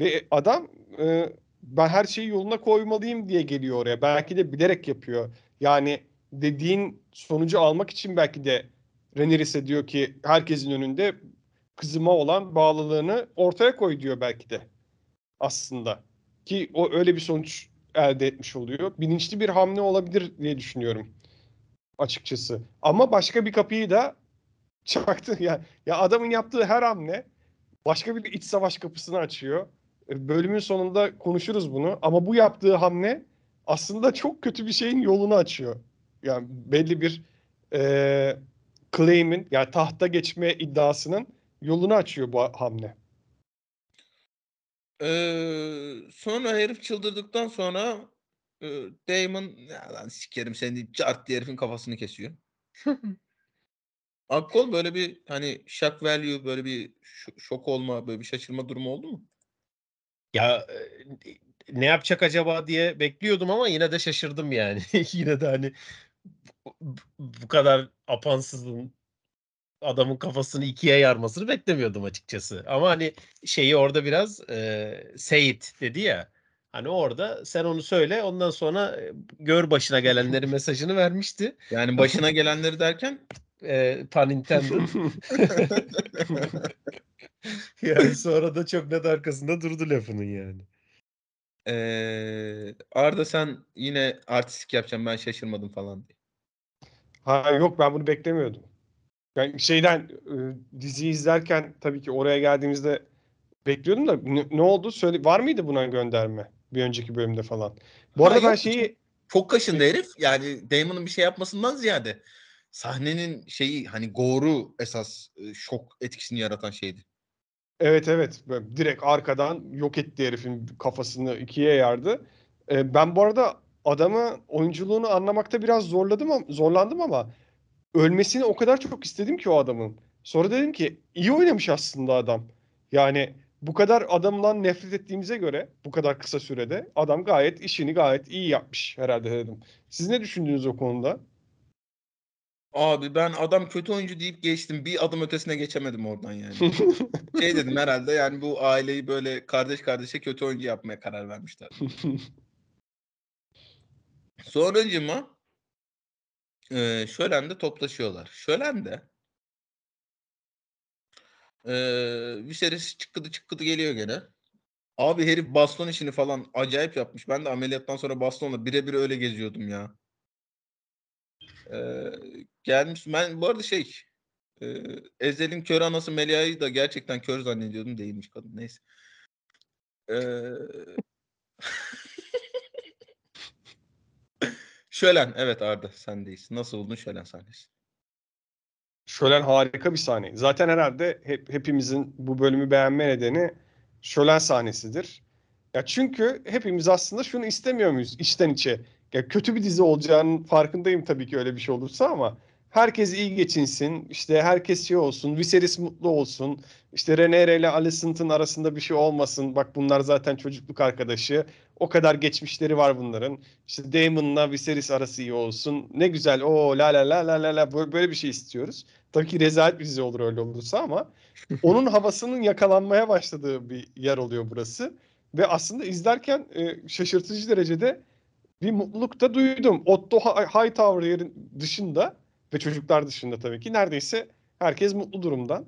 Ve adam e, ben her şeyi yoluna koymalıyım diye geliyor oraya. Belki de bilerek yapıyor. Yani dediğin sonucu almak için belki de Rhaenyrys'e diyor ki herkesin önünde kızıma olan bağlılığını ortaya koy diyor belki de aslında. Ki o öyle bir sonuç elde etmiş oluyor. Bilinçli bir hamle olabilir diye düşünüyorum açıkçası. Ama başka bir kapıyı da çaktı. Ya, ya adamın yaptığı her hamle başka bir iç savaş kapısını açıyor. E, Bölümün sonunda konuşuruz bunu. Ama bu yaptığı hamle aslında çok kötü bir şeyin yolunu açıyor. Yani belli bir e, claim'in yani tahta geçme iddiasının yolunu açıyor bu hamle. Ee, sonra herif çıldırdıktan sonra e, Damon ya lan sikerim seni deyip cart diye herifin kafasını kesiyor. Akkol böyle bir hani shock value böyle bir şok olma böyle bir şaşırma durumu oldu mu? Ya ne yapacak acaba diye bekliyordum ama yine de şaşırdım yani. yine de hani bu- bu kadar apansızın adamın kafasını ikiye yarmasını beklemiyordum açıkçası. Ama hani şeyi orada biraz e, Seyit dedi ya. Hani orada sen onu söyle ondan sonra gör başına gelenleri mesajını vermişti. Yani başına gelenleri derken E, pan intended. yani sonra da çok net arkasında durdu lafının yani. eee, Arda sen yine artistik yapacaksın ben şaşırmadım falan diye. Ha yok ben bunu beklemiyordum. Yani şeyden e, diziyi izlerken tabii ki oraya geldiğimizde bekliyordum da ne, ne oldu? Söyle var mıydı buna gönderme bir önceki bölümde falan? Bu Ha, arada ben yok. şeyi Çok kaşındı herif. Yani Damon'ın bir şey yapmasından ziyade sahnenin şeyi hani gore'u esas şok etkisini yaratan şeydi. evet evet direkt arkadan yok etti herifin kafasını ikiye yardı. Ben bu arada adamı oyunculuğunu anlamakta biraz zorladım zorlandım ama ölmesini o kadar çok istedim ki o adamın. Sonra dedim ki iyi oynamış aslında adam. Yani bu kadar adamdan nefret ettiğimize göre bu kadar kısa sürede adam gayet işini gayet iyi yapmış herhalde dedim. Siz ne düşündünüz o konuda? Abi ben adam kötü oyuncu deyip geçtim. Bir adım ötesine geçemedim oradan yani. şey dedim herhalde yani bu aileyi böyle kardeş kardeşe kötü oyuncu yapmaya karar vermişler. Sonracıma eee Şölen'de toplaşıyorlar. Şölen'de eee Viserys çıkkıdı çıkkıdı geliyor gene. Abi herif baston işini falan acayip yapmış. Ben de ameliyattan sonra bastonla birebir öyle geziyordum ya. Eee, gelmiş. Ben bu arada şey eee Ezel'in kör anası Melia'yı da gerçekten kör zannediyordum. Değilmiş kadın. Neyse. Eee Şölen. Evet Arda sendeyiz. Nasıl buldun Şölen sahnesi? Şölen harika bir sahne. Zaten herhalde hep, hepimizin bu bölümü beğenme nedeni Şölen sahnesidir. Ya çünkü hepimiz aslında şunu istemiyor muyuz içten içe? Ya kötü bir dizi olacağının farkındayım tabii ki öyle bir şey olursa ama herkes iyi geçinsin, işte herkes şey olsun, Viserys mutlu olsun, işte Rhaenyra ile Alicent'ın arasında bir şey olmasın. Bak bunlar zaten çocukluk arkadaşı. O kadar geçmişleri var bunların. İşte Daemon'la Viserys arası iyi olsun. Ne güzel. O la la la la la la Böyle- bir şey istiyoruz. Tabii ki rezalet bir dizi olur öyle olursa ama onun havasının yakalanmaya başladığı bir yer oluyor burası. Ve aslında izlerken e, şaşırtıcı derecede bir mutluluk da duydum. Otto Hi- Hightower yerin dışında ve çocuklar dışında tabii ki neredeyse herkes mutlu durumdan.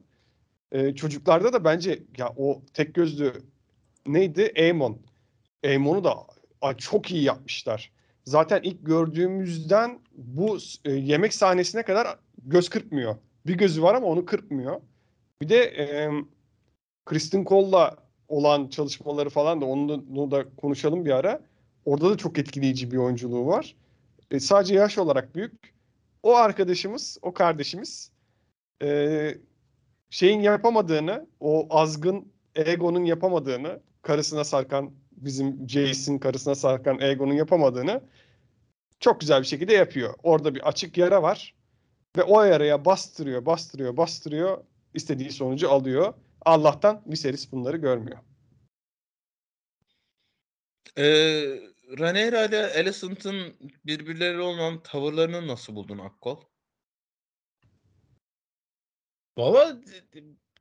E, çocuklarda da bence ya o tek gözlü neydi? Aemon. Aemon'u da ay, çok iyi yapmışlar. Zaten ilk gördüğümüzden bu e, yemek sahnesine kadar göz kırpmıyor. Bir gözü var ama onu kırpmıyor. Bir de e, Kristen Cole'la olan çalışmaları falan da onu da, onu da konuşalım bir ara. Orada da çok etkileyici bir oyunculuğu var. E, sadece yaş olarak büyük. O arkadaşımız, o kardeşimiz e, şeyin yapamadığını, o azgın Ego'nun yapamadığını, karısına sarkan bizim Jace'in karısına sarkan Ego'nun yapamadığını çok güzel bir şekilde yapıyor. Orada bir açık yara var ve o yaraya bastırıyor, bastırıyor, bastırıyor. istediği sonucu alıyor. Allah'tan Viserys bunları görmüyor. Eee Rhaenyra ile Alicent'ın birbirleriyle olan tavırlarını nasıl buldun Akkol? Valla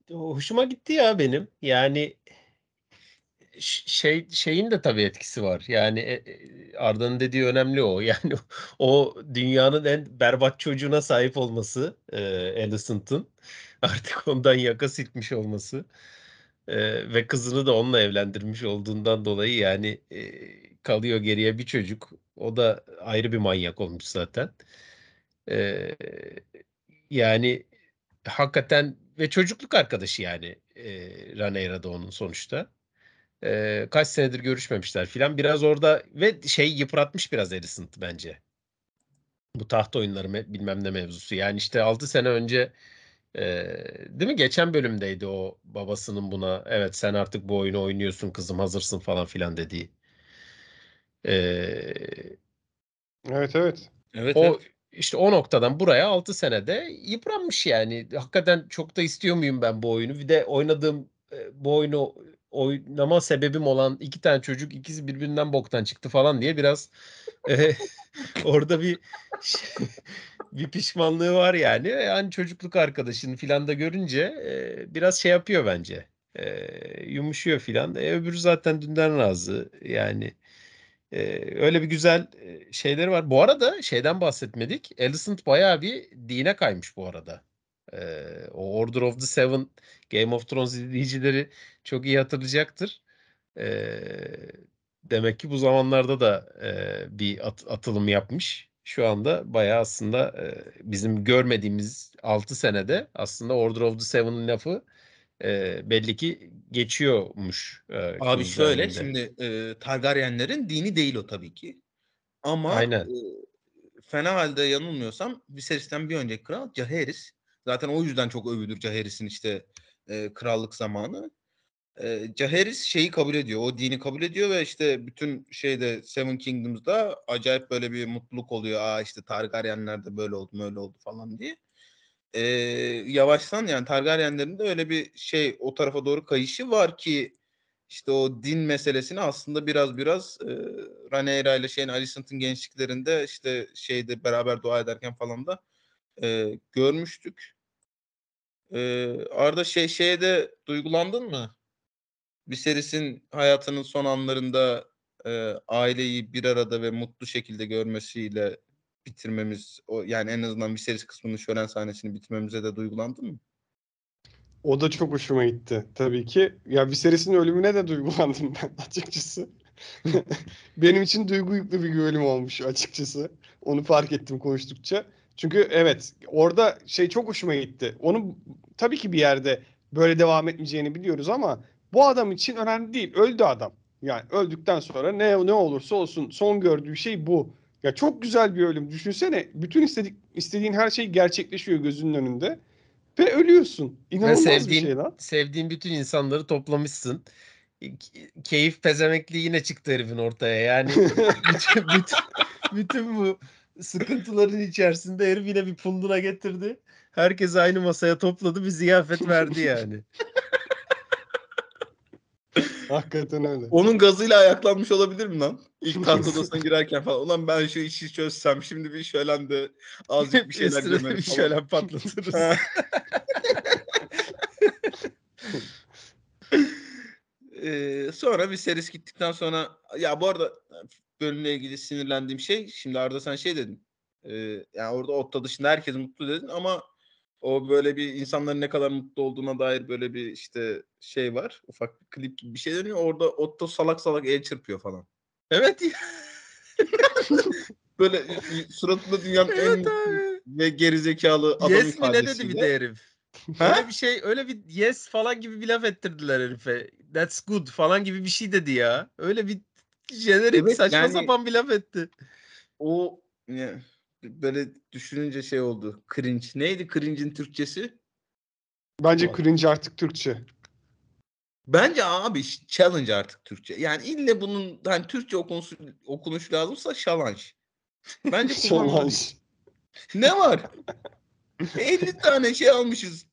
hoşuma gitti ya benim. Yani şey şeyin de tabii etkisi var. Yani e, e, Arda'nın dediği önemli o. Yani o dünyanın en berbat çocuğuna sahip olması e, Alicent'ın artık ondan yaka silkmiş olması e, ve kızını da onunla evlendirmiş olduğundan dolayı yani e, kalıyor geriye bir çocuk. O da ayrı bir manyak olmuş zaten. E, yani hakikaten ve çocukluk arkadaşı yani e, Rhaenyra da onun sonuçta. E, kaç senedir görüşmemişler filan. Biraz orada ve şey yıpratmış biraz Alicent bence. Bu taht oyunları me- bilmem ne mevzusu. Yani işte 6 sene önce e, değil mi? Geçen bölümdeydi o babasının buna evet sen artık bu oyunu oynuyorsun kızım hazırsın falan filan dediği. E, Evet evet. Evet, o evet. işte o noktadan buraya 6 senede yıpranmış yani. Hakikaten çok da istiyor muyum ben bu oyunu? Bir de oynadığım e, bu oyunu oynama sebebim olan iki tane çocuk ikisi birbirinden boktan çıktı falan diye biraz e, orada bir bir pişmanlığı var yani. Yani çocukluk arkadaşını filan da görünce e, biraz şey yapıyor bence. E, yumuşuyor filan. E, öbürü zaten dünden razı. Yani e, öyle bir güzel şeyleri var. Bu arada şeyden bahsetmedik. Alicent bayağı bir dine kaymış bu arada. E, o Order of the Seven Game of Thrones izleyicileri çok iyi hatırlayacaktır. E, demek ki bu zamanlarda da e, bir at, atılım yapmış. Şu anda bayağı aslında e, bizim görmediğimiz 6 senede aslında Order of the Seven'ın lafı e, belli ki geçiyormuş. E, Abi şöyle şimdi e, Targaryenlerin dini değil o tabii ki. Ama Aynen. e, fena halde yanılmıyorsam Viserys'ten bir önceki kral Jaehaerys. Zaten o yüzden çok övülür Jaehaerys'in işte e, krallık zamanı. E, Jaehaerys şeyi kabul ediyor. O dini kabul ediyor ve işte bütün şeyde Seven Kingdoms'da acayip böyle bir mutluluk oluyor. Aa işte Targaryenler de böyle oldu böyle oldu falan diye. E, yavaştan yani Targaryenlerin de öyle bir şey o tarafa doğru kayışı var ki işte o din meselesini aslında biraz biraz e, Rhaenyra ile şeyin Alicent'ın gençliklerinde işte şeyde beraber dua ederken falan da e, görmüştük. E, Arda şey şeye de duygulandın mı? Viserys'in hayatının son anlarında e, aileyi bir arada ve mutlu şekilde görmesiyle bitirmemiz o yani en azından Viserys kısmının şölen sahnesini bitirmemize de duygulandın mı? O da çok hoşuma gitti tabii ki. Ya Viserys'in ölümüne de duygulandım ben açıkçası. Benim için duygu yüklü bir bölüm olmuş açıkçası. Onu fark ettim konuştukça. Çünkü evet orada şey çok hoşuma gitti. Onun tabii ki bir yerde böyle devam etmeyeceğini biliyoruz ama bu adam için önemli değil. Öldü adam. Yani öldükten sonra ne ne olursa olsun son gördüğü şey bu. Ya çok güzel bir ölüm. Düşünsene bütün istedik istediğin her şey gerçekleşiyor gözünün önünde ve ölüyorsun. İnanılmaz bir sevdiğin- şey lan. Sevdiğin bütün insanları toplamışsın. Ke- Keyif pezemekliği yine çıktı herifin ortaya. Yani bütün, bütün, bütün bu sıkıntıların içerisinde herif yine bir punduna getirdi. Herkesi aynı masaya topladı bir ziyafet verdi yani. Hakikaten öyle. Onun gazıyla ayaklanmış olabilir mi lan? İlk taht odasına girerken falan. Ulan ben şu işi çözsem şimdi bir şölen de azıcık bir şeyler gömerim bir şölen patlatırız. Ee, sonra bir seris gittikten sonra ya bu arada bölümle ilgili sinirlendiğim şey şimdi Arda sen şey dedin. Ee, yani orada Otta dışında herkes mutlu dedin ama o böyle bir insanların ne kadar mutlu olduğuna dair böyle bir işte şey var. Ufak bir klip gibi bir şey dönüyor. Orada Otto salak salak el çırpıyor falan. evet. Böyle suratında dünyanın en Evet mutlu abi. ve gerizekalı adam Yes mi ne dedi bir ifadesiyle. de herif. Ha? Öyle bir şey öyle bir yes falan gibi bir laf ettirdiler herife. That's good falan gibi bir şey dedi ya. Öyle bir jenerik Evet, saçma yani- sapan bir laf etti. O ya, böyle düşününce şey oldu. Cringe. Neydi cringe'in Türkçesi? Bence Var. cringe artık Türkçe. Bence abi challenge artık Türkçe. Yani ille bunun hani Türkçe okunuş, okunuş lazımsa challenge. Bence. Şalanş. Ne var? 50 tane şey almışız.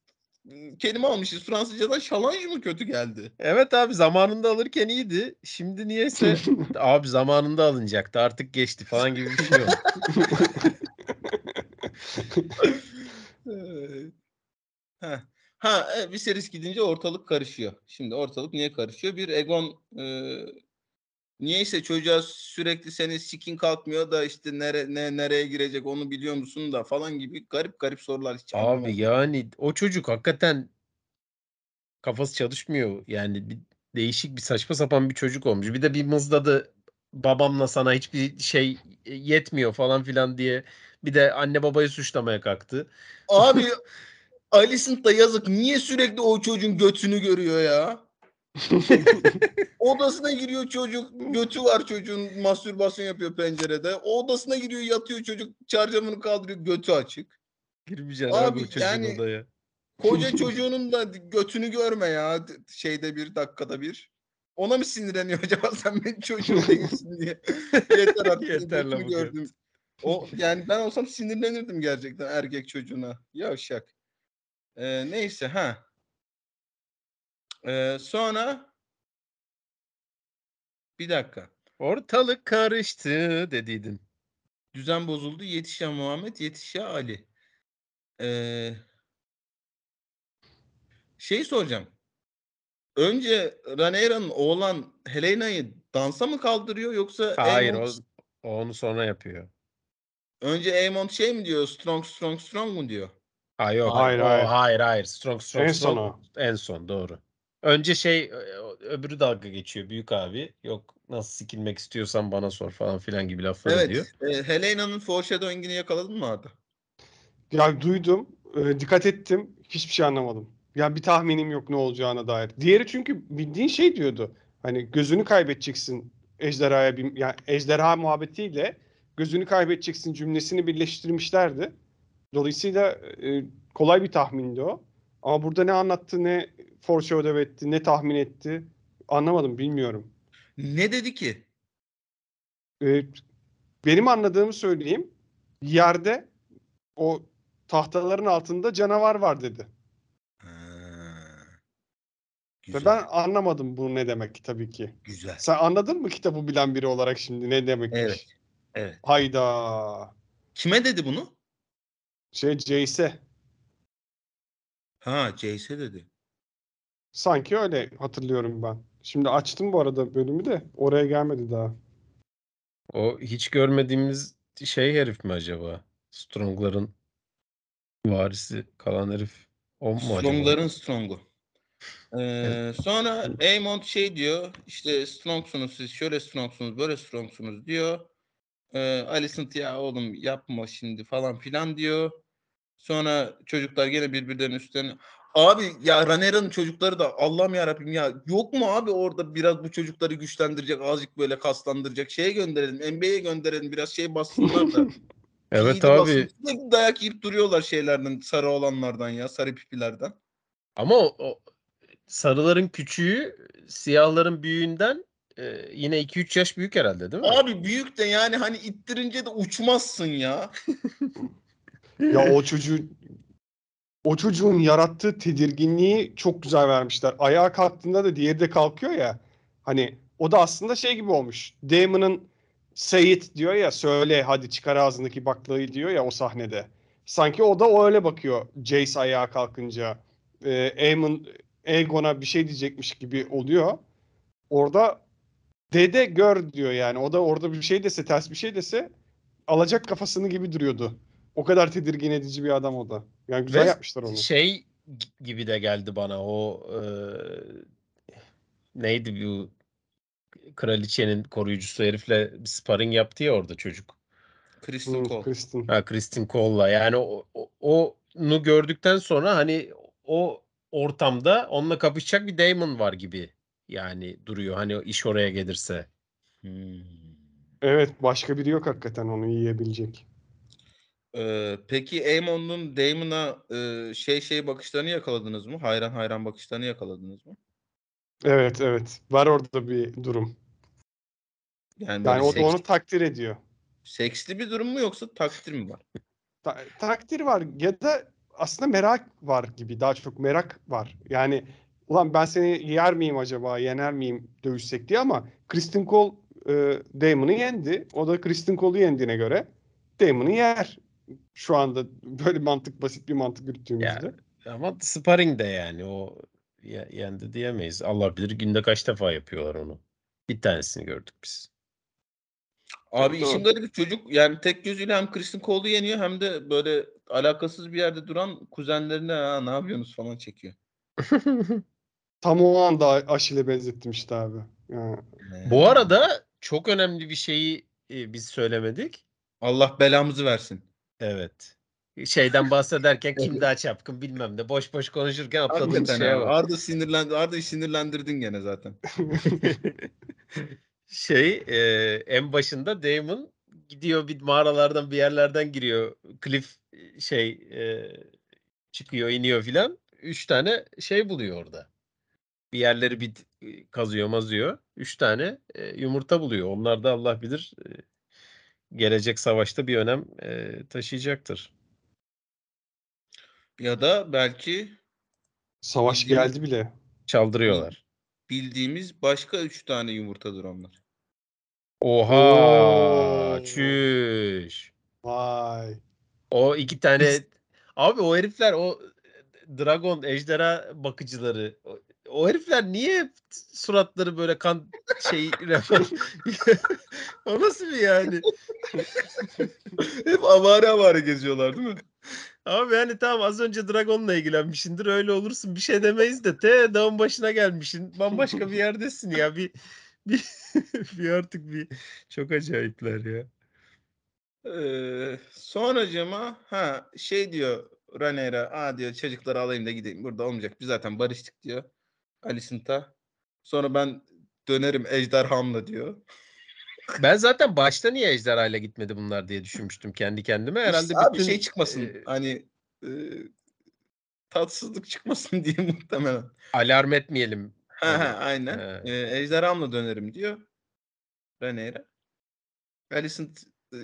Kelime almışız. Fransızcadan challenge mı kötü geldi? Evet abi zamanında alırken iyiydi. Şimdi niyeyse abi zamanında alınacaktı artık geçti falan gibi bir şey oldu. Ha. Ha, e, bir seris gidince ortalık karışıyor. Şimdi ortalık niye karışıyor? Bir Egon e, niyeyse çocuğa sürekli seni sikin kalkmıyor da işte nere, ne, nereye girecek onu biliyor musun da falan gibi garip garip sorular hiç anlamadım. Abi yani o çocuk hakikaten kafası çalışmıyor. Yani bir değişik bir saçma sapan bir çocuk olmuş. Bir de bir mızladı babamla sana hiçbir şey yetmiyor falan filan diye. Bir de anne babayı suçlamaya kalktı. Abi Alicent da yazık niye sürekli o çocuğun götünü görüyor ya? Odasına giriyor çocuk, götü var çocuğun mastürbasyon yapıyor pencerede. O odasına giriyor yatıyor çocuk çarşafını kaldırıyor götü açık. Girmeyeceksin Abi abi, o çocuğun yani- odaya. Koca çocuğunun da götünü görme ya şeyde bir dakikada bir. Ona mı sinirleniyor acaba sen benim çocuğum değilsin diye. Yeter artık Yeter bu gördüm. O yani ben olsam sinirlenirdim gerçekten erkek çocuğuna. Yavşak. Ee, neyse ha. Ee, sonra bir dakika. Ortalık karıştı dediydin. Düzen bozuldu. Yetiş ya Muhammed, yetiş ya Ali. Ee, şey soracağım. Önce Rhaenyra'nın oğlan Helena'yı dansa mı kaldırıyor yoksa Hayır Aemond- o onu sonra yapıyor. Önce Aemond şey mi diyor? Strong strong strong mu diyor? Ha yok. Hayır, o- hayır. hayır hayır. Strong strong En strong. son o. En son doğru. Önce şey ö- öbürü dalga geçiyor büyük abi. Yok nasıl sikilmek istiyorsan bana sor falan filan gibi laflar Evet. ediyor. E, Helena'nın foreshadowing'ini yakaladın mı Arda? Ya duydum, e, dikkat ettim, hiçbir şey anlamadım. Ya bir tahminim yok ne olacağına dair. Diğeri çünkü bildiğin şey diyordu. Hani gözünü kaybedeceksin ejderhaya bir yani ejderha muhabbetiyle gözünü kaybedeceksin cümlesini birleştirmişlerdi. Dolayısıyla e, kolay bir tahmindi o. Ama burada ne anlattı, ne foreshadow etti, ne tahmin etti anlamadım, bilmiyorum. Ne dedi ki? E, benim anladığımı söyleyeyim. Yerde o tahtaların altında canavar var dedi. Ha, Ve Güzel. ben anlamadım bu ne demek tabii ki. Güzel. Sen anladın mı kitabı bilen biri olarak şimdi ne demekmiş? Evet. Evet. Hayda. Kime dedi bunu? Şey Jace'e. Ha Jace'e dedi. Sanki öyle hatırlıyorum ben. Şimdi açtım bu arada bölümü de oraya gelmedi daha. O hiç görmediğimiz şey herif mi acaba? Strong'ların varisi kalan herif o mu acaba? Strong'ların Strong'u. Ee, sonra Aemond şey diyor işte strongsunuz siz şöyle strongsunuz böyle strongsunuz diyor. Ee, Alicent ya oğlum yapma şimdi falan filan diyor. Sonra çocuklar gene birbirlerinin üstlerine Abi ya Rhaenyra'nın çocukları da Allah'ım ya Rabbim ya yok mu abi orada biraz bu çocukları güçlendirecek azıcık böyle kaslandıracak şeye gönderelim NBA'ye gönderelim biraz şey bassınlar da. Evet abi. Sürekli dayak yiyip duruyorlar şeylerden sarı olanlardan ya sarı pipilerden. ama o, o sarıların küçüğü siyahların büyüğünden e, yine 2-3 yaş büyük herhalde değil mi? Abi büyük de yani hani ittirince de uçmazsın ya. Ya o çocuğu o çocuğun yarattığı tedirginliği çok güzel vermişler. Ayağa kalktığında da diğeri de kalkıyor ya. Hani o da aslında şey gibi olmuş. Damon'ın say it diyor ya söyle hadi çıkar ağzındaki baklayı diyor ya o sahnede. Sanki o da öyle bakıyor Jace ayağa kalkınca. Ee, Aemon Aegon'a bir şey diyecekmiş gibi oluyor. Orada dede gör diyor yani. O da orada bir şey dese ters bir şey dese alacak kafasını gibi duruyordu. O kadar tedirgin edici bir adam o da. Yani güzel Ve yapmışlar onu. Şey gibi de geldi bana o e, neydi bu kraliçenin koruyucusu herifle bir sparring yaptı ya orada çocuk. Kristen Hmm, Cole. Kristen. Ha Kristin Cole'la yani o, o- onu gördükten sonra hani o ortamda onunla kapışacak bir Damon var gibi yani duruyor hani o iş oraya gelirse. Hmm. Evet başka biri yok hakikaten onu yiyebilecek. Ee, peki Aemon'un Daemon'a e, şey şey bakışlarını yakaladınız mı? Hayran hayran bakışlarını yakaladınız mı? Evet evet. Var orada bir durum. Yani, Yani o da seks- onu takdir ediyor. seksli bir durum mu yoksa takdir mi var? Ta- takdir var ya da aslında merak var gibi. Daha çok merak var. Yani ulan ben seni yer miyim acaba, yener miyim dövüşsek diye ama Kristen Cole e, Damon'ı yendi. O da Kristen Cole'u yendiğine göre Damon'ı yer. Şu anda böyle mantık basit bir mantık yürüttüğümüzde. Ama sparring de yani o ye- yendi diyemeyiz. Allah bilir günde kaç defa yapıyorlar onu. Bir tanesini gördük biz. Abi Doğru. işin garibi çocuk yani tek gözüyle hem Kristen Cole'u yeniyor hem de böyle alakasız bir yerde duran kuzenlerine ha ne yapıyorsunuz falan çekiyor. Tam o anda Aşil'e benzettim işte abi. Yani, Bu arada çok önemli bir şeyi e, biz söylemedik. Allah belamızı versin. Evet. Şeyden bahsederken kim daha çapkın bilmem ne. Boş boş konuşurken atladığımız Hakikaten şeye abi. bak. Arda sinirlendi. Arda'yı sinirlendirdin gene zaten. şey e, en başında Damon gidiyor bir mağaralardan bir yerlerden giriyor. Cliff e, şey e, çıkıyor iniyor filan. Üç tane şey buluyor orada. Bir yerleri bir kazıyor mazıyor. Üç tane e, yumurta buluyor. Onlar da Allah bilir e, gelecek savaşta bir önem e, taşıyacaktır. Ya da belki savaş Bildiğimiz- geldi bile. Çaldırıyorlar. bildiğimiz başka üç tane yumurtadır onlar. Oha! Oo. Çüş. Vay. O iki tane abi o herifler o dragon ejderha bakıcıları o, herifler niye suratları böyle kan şey o nasıl bir yani? Hep avare avare geziyorlar değil mi? Abi yani tamam az önce Dragon'la ilgilenmişindir öyle olursun bir şey demeyiz de te dağın başına gelmişsin bambaşka bir yerdesin ya bir bir, bir artık bir çok acayipler ya. Ee, sonracığıma ha şey diyor Ranera, aa diyor çocukları alayım da gideyim. Burada olmayacak. Biz zaten barıştık diyor. Alicent'a. Sonra ben dönerim ejderhamla diyor. Ben zaten başta niye ejderhayla gitmedi bunlar diye düşünmüştüm kendi kendime. Herhalde İşte abi bütün, şey çıkmasın. e, hani e, tatsızlık çıkmasın diye muhtemelen. alarm etmeyelim. Ha Hani, ha aynen. he. E, ejderhamla dönerim diyor. Ranera. Alicent e,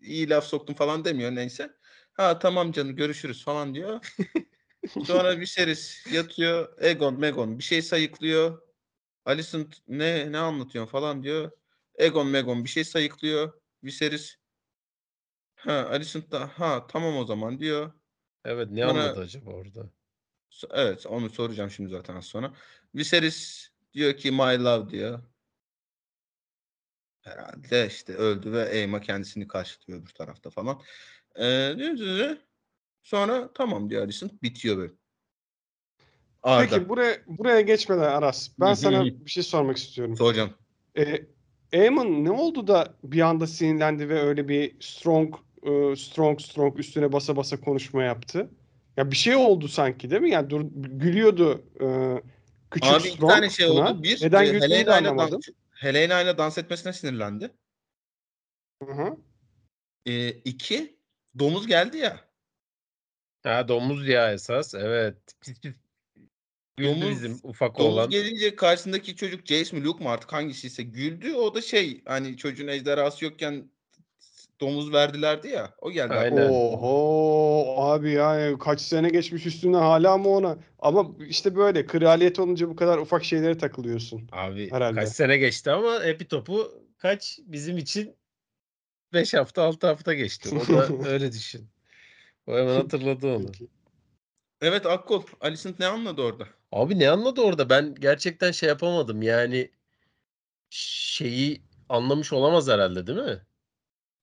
iyi laf soktum falan demiyor neyse. Ha tamam canım görüşürüz falan diyor. Sonra bir seris yatıyor. Egon, Megon bir şey sayıklıyor. Alicent ne ne anlatıyorsun falan diyor. Egon, Megon bir şey sayıklıyor. Viserys ha Alicent da ha tamam o zaman diyor. Evet ne Bana- anladı acaba orada? Evet onu soracağım şimdi zaten az sonra. Viserys diyor ki my love diyor. Herhalde işte öldü ve Aemma kendisini karşılıyor öbür tarafta falan. Ee, diyor, diyor, diyor. Sonra tamam diyor Alicent bitiyor böyle. Arda. Peki buraya buraya geçmeden Aras ben sana bir şey sormak istiyorum. Soracağım. Ee, Aemon ne oldu da bir anda sinirlendi ve öyle bir strong e, strong strong üstüne basa basa konuşma yaptı? Ya bir şey oldu sanki değil mi? Yani dur gülüyordu e, küçük Abi strong tane şey buna. oldu. Bir, Neden e, güldüğünü de anlamadım. dans, Helena ile dans etmesine sinirlendi. Hı hı. E, iki, domuz geldi ya. Ha domuz ya esas evet. Pis pis. Güldü Domuz- bizim ufak Domuz oğlan. gelince karşısındaki çocuk Jace mi Luke mu artık hangisiyse güldü. O da şey hani çocuğun ejderhası yokken domuz verdilerdi ya. O geldi. Aynen. Oho abi ya kaç sene geçmiş üstüne hala mı ona? Ama işte böyle kraliyet olunca bu kadar ufak şeylere takılıyorsun. Abi Herhalde. kaç sene geçti ama epitopu kaç bizim için 5 hafta 6 hafta geçti. O da öyle düşün. O hemen hatırladı onu. Evet Akkol. Alicent ne anladı orada? Abi ne anladı orada? Ben gerçekten şey yapamadım. Yani şeyi anlamış olamaz herhalde değil mi?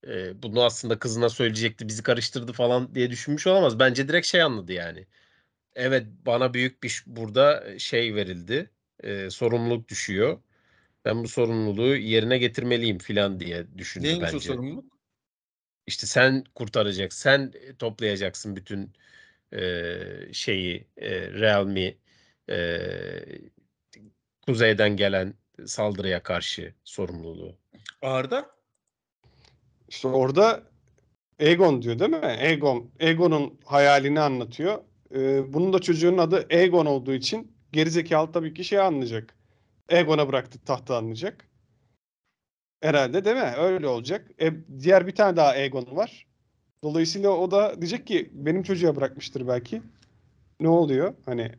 Ee, bunu aslında kızına söyleyecekti, bizi karıştırdı falan diye düşünmüş olamaz. Bence direkt şey anladı yani. Evet bana büyük bir burada şey verildi. e, sorumluluk düşüyor. Ben bu sorumluluğu yerine getirmeliyim filan diye düşündü Neymiş bence. o sorumluluk? İşte sen kurtaracaksın, sen e, toplayacaksın bütün e, şeyi, e, realmi e, kuzeyden gelen saldırıya karşı sorumluluğu. Arda? İşte orada Egon diyor değil mi? Egon. Egon'un hayalini anlatıyor. Ee, bunun da çocuğun adı Egon olduğu için gerizekalı tabii ki şey anlayacak. Egon'a bıraktık tahtı anlayacak. Herhalde değil mi? Öyle olacak. E, diğer bir tane daha Egon var. Dolayısıyla o da diyecek ki benim çocuğa bırakmıştır belki. Ne oluyor? Hani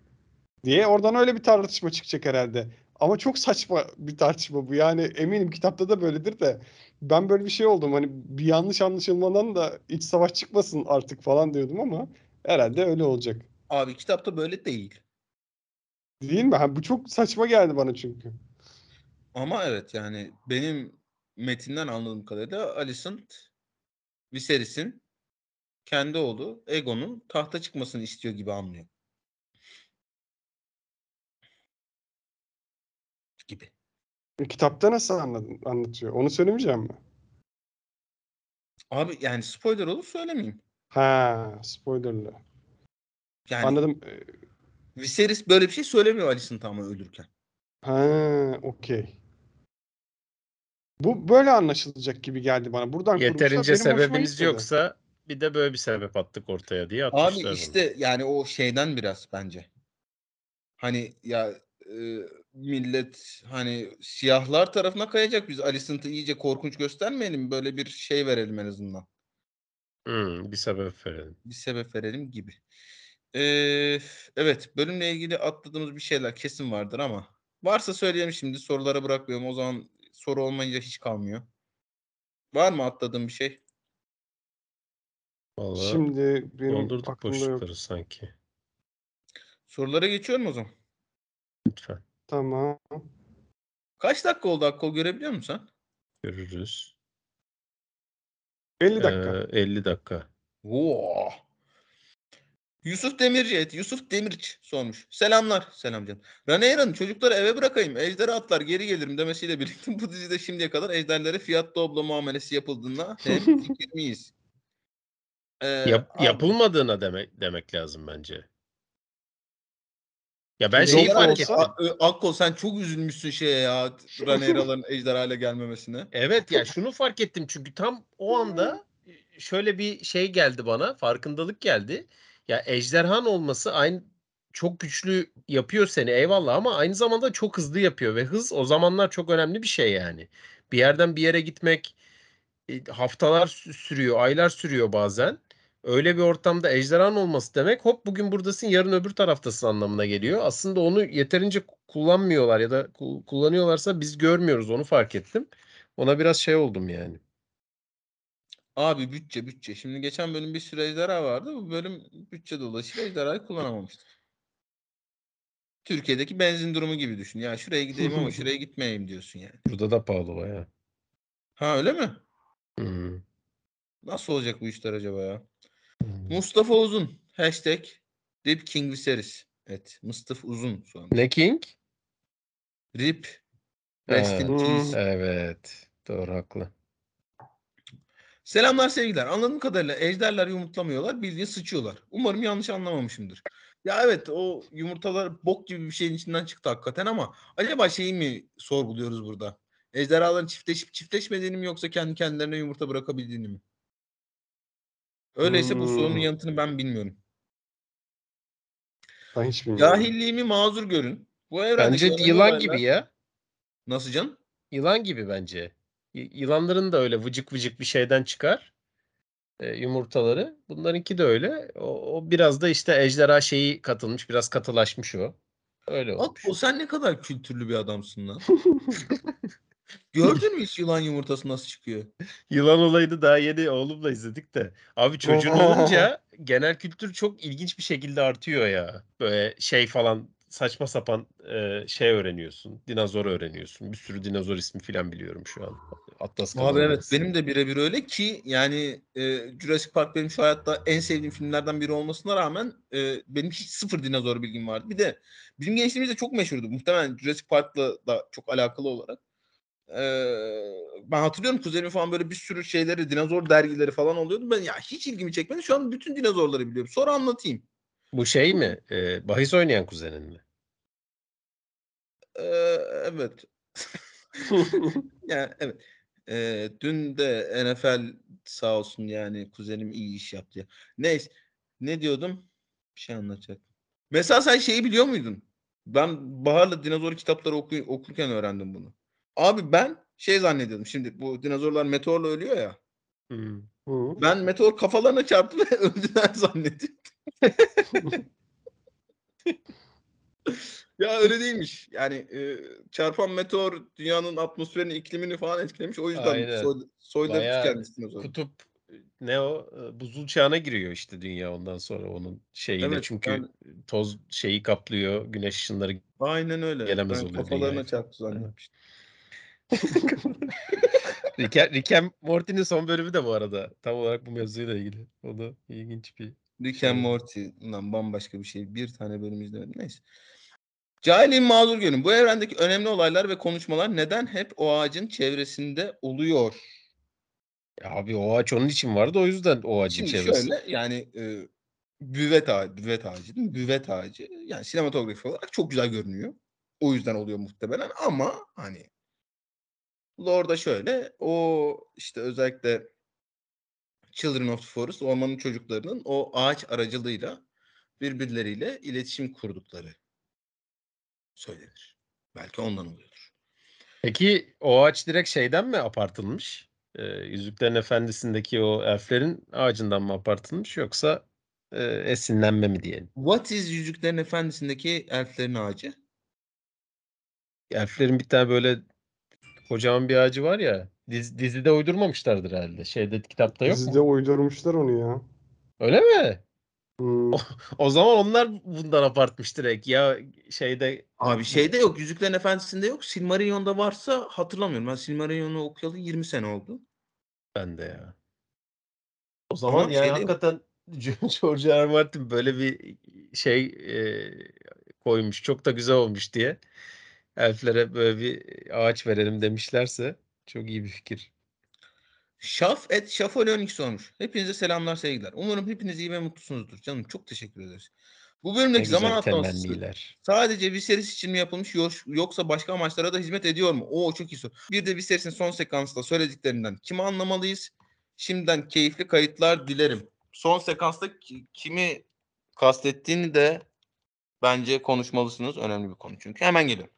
diye oradan öyle bir tartışma çıkacak herhalde. Ama çok saçma bir tartışma bu. Yani eminim kitapta da böyledir de ben böyle bir şey oldum. Hani bir yanlış anlaşılmadan da iç savaş çıkmasın artık falan diyordum ama herhalde öyle olacak. Abi kitapta böyle değil. Değil mi? Ha, bu çok saçma geldi bana çünkü. Ama evet yani benim metinden anladığım kadarıyla Alicent Viserys'in kendi oğlu Egon'un tahta çıkmasını istiyor gibi anlıyor. Gibi. E, Kitapta nasıl anladın, anlatıyor? Onu söylemeyeceğim mi? Abi yani spoiler olur söylemeyeyim. Ha, spoilerlı. Yani Anladım. Viserys böyle bir şey söylemiyor Alicent'a ama ölürken. Ha, okey. Bu böyle anlaşılacak gibi geldi bana. Buradan Yeterince gitmedi. yoksa bir de böyle bir sebep attık ortaya diye Abi atmışlar bunu. işte yani o şeyden biraz bence. Hani ya e, millet hani siyahlar tarafına kayacak biz Alicent'ı iyice korkunç göstermeyelim böyle bir şey verelim en azından. Hmm, bir sebep verelim. Bir sebep verelim gibi. Ee, evet bölümle ilgili atladığımız bir şeyler kesin vardır ama varsa söyleyelim şimdi sorulara bırakmıyorum o zaman soru olmayınca hiç kalmıyor. Var mı atladığım bir şey? Vallahi Şimdi benim doldurduk aklımda yok. boşlukları sanki. Sorulara geçiyorum o zaman. Lütfen Tamam. Kaç dakika oldu Akkol görebiliyor musun sen? görürüz. 50 dakika. Ee, 50 dakika. Oo. Yusuf Demirci et. Yusuf Demirç sormuş. Selamlar. Selam canım. Raneira'nın çocukları eve bırakayım. Ejderi atlar geri gelirim demesiyle birlikte bu dizide şimdiye kadar ejderlere fiyat doblo muamelesi yapıldığında hem fikir miyiz? Ee, Yap- yapılmadığına demek demek lazım bence. Ya ben şeyi olsa- fark ettim. A- Ö- Akkol sen çok üzülmüşsün şeye ya. Raneira'ların ejderhayla gelmemesine. Evet ya şunu fark ettim çünkü tam o anda şöyle bir şey geldi bana farkındalık geldi. Ya ejderhan olması aynı çok güçlü yapıyor seni eyvallah ama aynı zamanda çok hızlı yapıyor ve hız o zamanlar çok önemli bir şey yani. Bir yerden bir yere gitmek e, haftalar sü- sürüyor, aylar sürüyor bazen. Öyle bir ortamda ejderhan olması demek hop bugün buradasın yarın öbür taraftasın anlamına geliyor. Aslında onu yeterince kullanmıyorlar ya da ku- kullanıyorlarsa biz görmüyoruz onu fark ettim. Ona biraz şey oldum yani. Abi bütçe bütçe. Şimdi geçen bölüm bir sürü ejderha vardı. Bu bölüm bütçe dolayısıyla ejderhayı kullanamamıştı. Türkiye'deki benzin durumu gibi düşün. Ya şuraya gideyim ama şuraya gitmeyeyim diyorsun yani. Burada da pahalı baya. Ha öyle mi? Hmm. Nasıl olacak bu işler acaba ya? Mustafa Uzun. Hashtag Rip King Viserys. Evet. Mustafa Uzun şu an. Ne King? Rip. Rest in peace. Evet. Doğru haklı. Selamlar sevgiler. Anladığım kadarıyla ejderler yumurtlamıyorlar. Bildiğin sıçıyorlar. Umarım yanlış anlamamışımdır. Ya evet o yumurtalar bok gibi bir şeyin içinden çıktı hakikaten ama acaba şeyi mi sorguluyoruz burada? Ejderhaların çiftleşip çiftleşmediğini mi yoksa kendi kendilerine yumurta bırakabildiğini mi? Öyleyse bu sorunun Hmm. yanıtını ben bilmiyorum. Ben hiç bilmiyorum. Cahilliğimi mazur görün. Bu evrendeki Bence yılan olaylar- gibi ya. Nasıl can? Yılan gibi bence. Yılanların da öyle vıcık vıcık bir şeyden çıkar. e, yumurtaları. Bunlarınki de öyle. O, o biraz da işte ejderha şeyi katılmış. Biraz katılaşmış o. Öyle olmuş. Akko sen ne kadar kültürlü bir adamsın lan. Gördün mü hiç yılan yumurtası nasıl çıkıyor? Yılan olayını daha yeni oğlumla izledik de. Abi çocuğun olunca genel kültür çok ilginç bir şekilde artıyor ya. Böyle şey falan saçma sapan e, şey öğreniyorsun. Dinozor öğreniyorsun. Bir sürü dinozor ismi falan biliyorum şu an. Atlas Abi evet benim de birebir öyle ki yani e, Jurassic Park benim şu hayatta en sevdiğim filmlerden biri olmasına rağmen e, benim hiç sıfır dinozor bilgim vardı. Bir de bizim gençliğimizde çok meşhurdu. Muhtemelen Jurassic Park'la da çok alakalı olarak. E, ben hatırlıyorum kuzenimin falan böyle bir sürü şeyleri dinozor dergileri falan oluyordu. Ben ya hiç ilgimi çekmedi. Şu an bütün dinozorları biliyorum. Sonra anlatayım. Bu şey mi? E, bahis oynayan kuzenin mi? E, evet. Yani evet. Ee, dün de NFL sağ olsun yani kuzenim iyi iş yaptı. ya. Neyse. Ne diyordum? Bir şey anlatacaktım. Mesela sen şeyi biliyor muydun? Ben Bahar'la dinozor kitapları oku- okurken öğrendim bunu. Abi ben şey zannediyordum. Şimdi bu dinozorlar meteorla ölüyor ya. Hmm. Ben meteor kafalarına çarptı ve öldüler zannettim. ya öyle değilmiş. Yani e, çarpan meteor dünyanın atmosferini, iklimini falan etkilemiş. O yüzden Aynen. soy, soyları Bayağı. Kutup ne o? E, Buzul çağına giriyor işte dünya ondan sonra onun şeyiyle. Evet, Çünkü ben- toz şeyi kaplıyor. Güneş ışınları Aynen öyle. Gelemez ben oluyor kafalarına dünyaya. çarptı zannetmiştim. Rick, Rick and Morty'nin son bölümü de bu arada. Tam olarak bu mevzuyla ilgili. O da ilginç bir Rick and Morty. Lan bambaşka bir şey. Bir tane bölüm izlemedim. Neyse. Cahilin mazur görün. Bu evrendeki önemli olaylar ve konuşmalar neden hep o ağacın çevresinde oluyor? Ya abi o ağaç onun için vardı o yüzden o ağacın Şimdi çevresi. şöyle yani e, büvet ağacı, büvet ağacı değil mi? Büvet ağacı. Yani sinematografi olarak çok güzel görünüyor. O yüzden oluyor muhtemelen ama hani Lore'da şöyle o işte özellikle Children of the Forest ormanın çocuklarının o ağaç aracılığıyla birbirleriyle iletişim kurdukları söylenir. Belki ondan oluyordur. Peki o ağaç direkt şeyden mi apartılmış? Ee, Yüzüklerin Efendisi'ndeki o elflerin ağacından mı apartılmış yoksa e, esinlenme mi diyelim? What is Yüzüklerin Efendisi'ndeki elflerin ağacı? Elflerin bir tane böyle kocaman bir ağacı var ya. Diz, dizide uydurmamışlardır herhalde. Şeyde kitapta yok Dizide mu? uydurmuşlar onu ya. Öyle mi? Hmm. O zaman onlar bundan apartmış direkt. Ya şeyde Abi şeyde yok. Yüzüklerin Efendisi'nde yok. Silmarillion'da varsa hatırlamıyorum. Ben Silmarillion'u okuyalı 20 sene oldu. ben de ya. O zaman Ama yani şeyde hakikaten George R. R. Martin böyle bir şey e, koymuş. Çok da güzel olmuş diye. Elflere böyle bir ağaç verelim demişlerse çok iyi bir fikir. Şaf et Şafolonix olmuş. Hepinize selamlar sevgiler. Umarım hepiniz iyi ve mutlusunuzdur. Canım çok teşekkür ederiz. Bu bölümdeki zaman atlaması sadece Viserys için mi yapılmış yo- yoksa başka amaçlara da hizmet ediyor mu? Oo çok iyi soru. Bir de Viserys'in son sekansta söylediklerinden kimi anlamalıyız? Şimdiden keyifli kayıtlar dilerim. Son sekansta ki- kimi kastettiğini de bence konuşmalısınız. Önemli bir konu çünkü. Hemen geliyorum.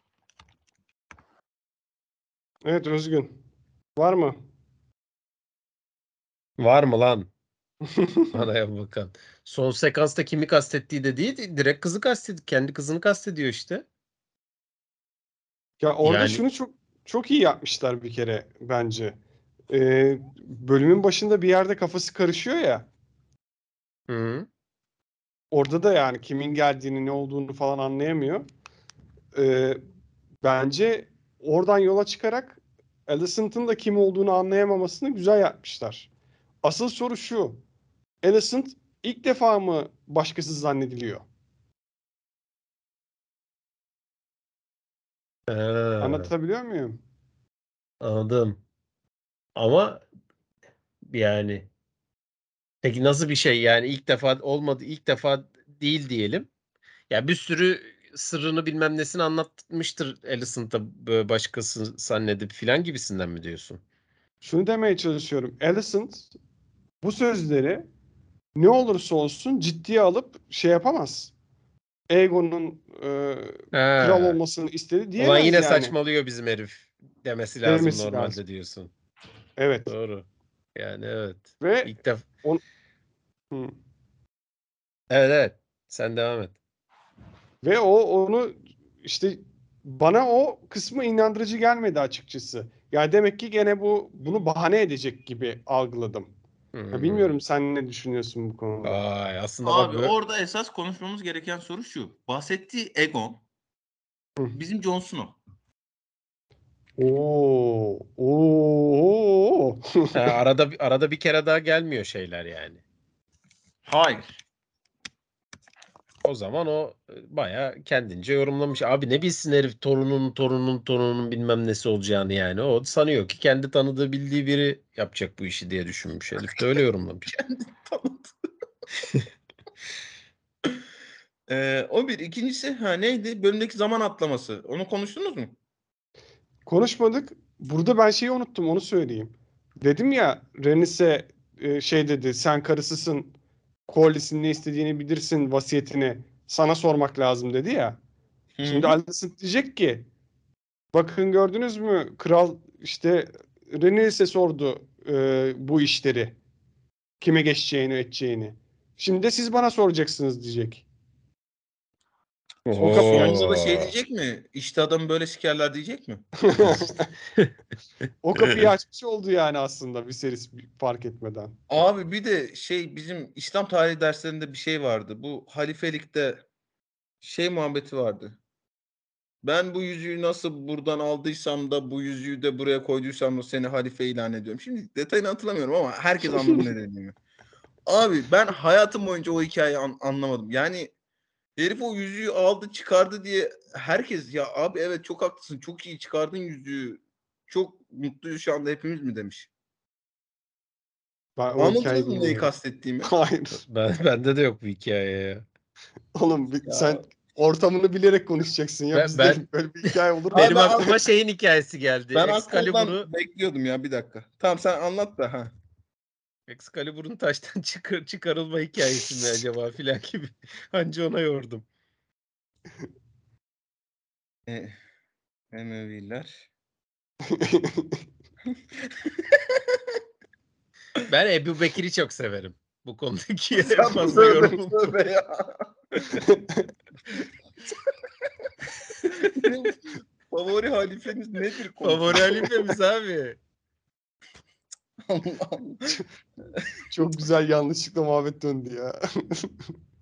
Evet Özgün. Var mı? Var mı lan? Araya bakan. Son sekansta kimi kastettiği de değil, direkt kızı kastediyor. Kendi kızını kastediyor işte. Ya orada Yani- şunu çok çok iyi yapmışlar bir kere bence. Ee, bölümün başında bir yerde kafası karışıyor ya. Hı. Orada da yani kimin geldiğini ne olduğunu falan anlayamıyor. Ee, bence oradan yola çıkarak Alicent'ın da kim olduğunu anlayamamasını güzel yapmışlar. Asıl soru şu. Alicent ilk defa mı başkası zannediliyor? Ha, Anlatabiliyor muyum? anladım. Ama yani peki nasıl bir şey yani ilk defa olmadı ilk defa değil diyelim. Ya bir sürü sırrını bilmem nesini anlatmıştır Alicent'a başkası zannedip filan gibisinden mi diyorsun? Şunu demeye çalışıyorum. Alicent bu sözleri ne olursa olsun ciddiye alıp şey yapamaz. Aegon'un e, Ha. kral olmasını istedi diyemez Ulan yine yani. saçmalıyor bizim herif demesi lazım Demesi normalde lazım. diyorsun. Evet. Doğru. Yani evet. Ve İlk defa. Hı. Evet evet. Sen devam et. Ve o onu işte bana o kısmı inandırıcı gelmedi açıkçası. Yani demek ki gene bu bunu bahane edecek gibi algıladım. Ya Hmm. bilmiyorum sen ne düşünüyorsun bu konuda? Ay aslında bak Abi böyle- orada esas konuşmamız gereken soru şu. Bahsettiği Egon Hı. bizim Jon Snow. Oo, oo. Ha, arada arada bir kere daha gelmiyor şeyler yani. Hayır. O zaman o bayağı kendince yorumlamış. Abi ne bilsin herif torunun torunun torunun bilmem nesi olacağını yani. O sanıyor ki kendi tanıdığı bildiği biri yapacak bu işi diye düşünmüş. Herif de öyle yorumlamış. Tanıdı. Ee, o bir. İkincisi ha neydi? Bölümdeki zaman atlaması. Onu konuştunuz mu? Konuşmadık. Burada ben şeyi unuttum onu söyleyeyim. Dedim ya Renis'e şey dedi sen karısısın Corlys'in ne istediğini bilirsin vasiyetini sana sormak lazım dedi ya. Hı Şimdi. Alicent diyecek ki bakın gördünüz mü kral işte Rhaenys'e sordu e, bu işleri. Kime geçeceğini edeceğini. Şimdi de siz bana soracaksınız diyecek. O da şey diyecek mi? İşte adam böyle sikerler diyecek mi? O kapıyı açmış oldu yani aslında Viserys fark etmeden. Abi bir de şey bizim İslam tarihi derslerinde bir şey vardı. Bu halifelikte şey muhabbeti vardı. Ben bu yüzüğü nasıl buradan aldıysam da bu yüzüğü de buraya koyduysam da seni halife ilan ediyorum. Şimdi detayını hatırlamıyorum ama herkes anladı ne dediğimi. Abi ben hayatım boyunca o hikayeyi an- anlamadım. Yani herif o yüzüğü aldı çıkardı diye herkes ya abi evet çok haklısın çok iyi çıkardın yüzüğü. Çok mutluyuz şu anda hepimiz mi demiş. Ben o Anladınız hikayeyi mı neyi kastettiğimi? Hayır. Ben, bende de yok bu hikaye ya. Oğlum bir- Ya. sen ortamını bilerek konuşacaksın ya. Ben- Bizde ben- böyle bir hikaye olur mu? Benim ben- aklıma şeyin hikayesi geldi. Ben Excalibur'u aklımdan bekliyordum ya bir dakika. Tamam sen anlat da ha. Excalibur'un taştan çıkar, çıkarılma hikayesi mi acaba filan gibi. Anca ona yordum. E. Ben Ebu Bekir'i çok severim. Bu konudaki en fazla tövbe ya. Favori halifeniz nedir? Favori halifemiz abi. Allah Allah. Çok güzel yanlışlıkla muhabbet döndü ya.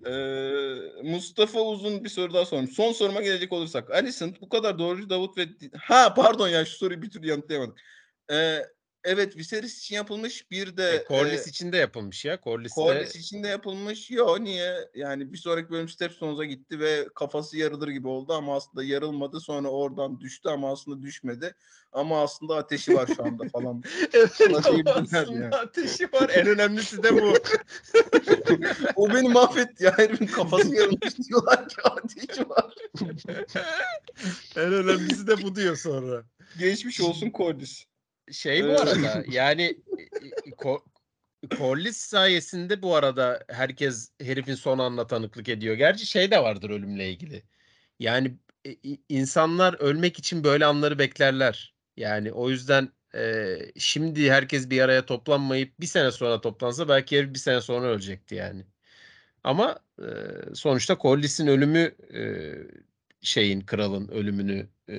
Ee, Mustafa Uzun bir soru daha sormuş. Son soruma gelecek olursak. Alisson bu kadar doğrucu Davut ve... Ha pardon ya şu soruyu bir türlü yanıtlayamadık. Ee, evet Viserys için yapılmış bir de... E, Corlys e, için de yapılmış ya. Corlys de Corlys için de yapılmış. Yo niye? Yani bir sonraki bölüm Stepstones'a gitti ve kafası yarılır gibi oldu ama aslında yarılmadı. Sonra oradan düştü ama aslında düşmedi. Ama aslında ateşi var şu anda falan. evet Ateşi ama aslında yani. ateşi var. En önemlisi de bu. o beni mahvetti ya. Herifin kafası yarılmış diyorlar ki ateşi var. en önemlisi de bu diyor sonra. Geçmiş olsun Corlys. Şey bu arada yani Ko- sayesinde bu arada herkes herifin son anına tanıklık ediyor. Gerçi şey de vardır ölümle ilgili. Yani insanlar ölmek için böyle anları beklerler. Yani o yüzden e, şimdi herkes bir araya toplanmayıp bir sene sonra toplansa belki herif bir sene sonra ölecekti yani. Ama e, sonuçta Corlys'in ölümü e, şeyin kralın ölümünü e,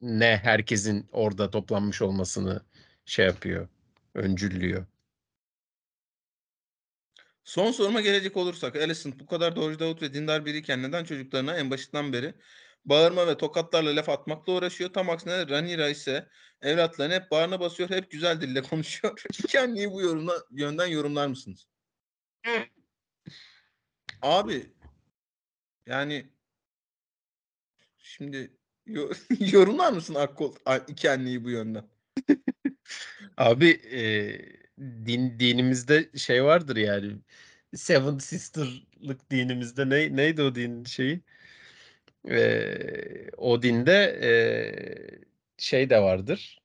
ne herkesin orada toplanmış olmasını şey yapıyor, öncüllüyor. Son soruma gelecek olursak Alicent bu kadar doğrucu Davut ve dindar biriyken neden çocuklarına en başından beri bağırma ve tokatlarla laf atmakla uğraşıyor? Tam aksine Ranira ise evlatlarını hep bağrına basıyor, hep güzel dille konuşuyor. Anneyi bu yorumla, yönden yorumlar mısınız? Abi yani şimdi yorumlar mısın Akkol iki anneyi bu yönden? Abi e, din dinimizde şey vardır yani Seven Sister'lık dinimizde ne neydi o din şeyi? E, o dinde e, şey de vardır.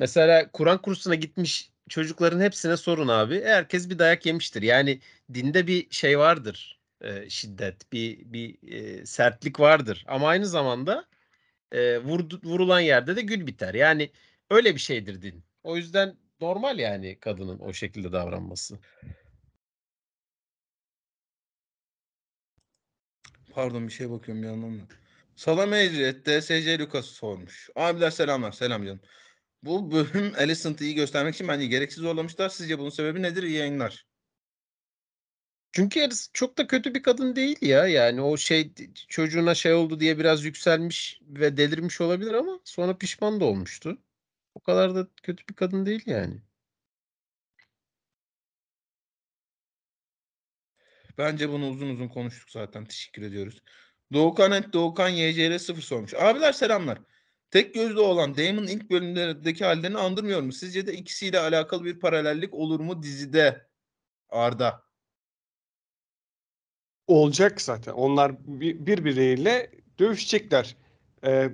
Mesela Kur'an kursuna gitmiş çocukların hepsine sorun abi. Herkes bir dayak yemiştir. Yani dinde bir şey vardır. e, şiddet, bir bir e, sertlik vardır. Ama aynı zamanda e, vurdu- vurulan yerde de gül biter. Yani öyle bir şeydir din. O yüzden normal yani kadının o şekilde davranması. Pardon bir şeye bakıyorum bir yandan da. Salame Ecret, DSC Lucas sormuş. Abiler selamlar. Selam canım. Bu bölüm Alicent'ı iyi göstermek için bence gereksiz zorlamışlar. Sizce bunun sebebi nedir? İyi yayınlar. Çünkü Eris çok da kötü bir kadın değil ya. Yani o şey çocuğuna şey oldu diye biraz yükselmiş ve delirmiş olabilir ama sonra pişman da olmuştu. O kadar da kötü bir kadın değil yani. Bence bunu uzun uzun konuştuk zaten. Teşekkür ediyoruz. Doğukan et Doğukan YCR 0 sormuş. Abiler selamlar. Tek gözlü olan Damon'ın ilk bölümlerdeki hallerini andırmıyor mu? Sizce de ikisiyle alakalı bir paralellik olur mu dizide? Arda. Olacak zaten. Onlar bir- birbiriyle dövüşecekler. Ee,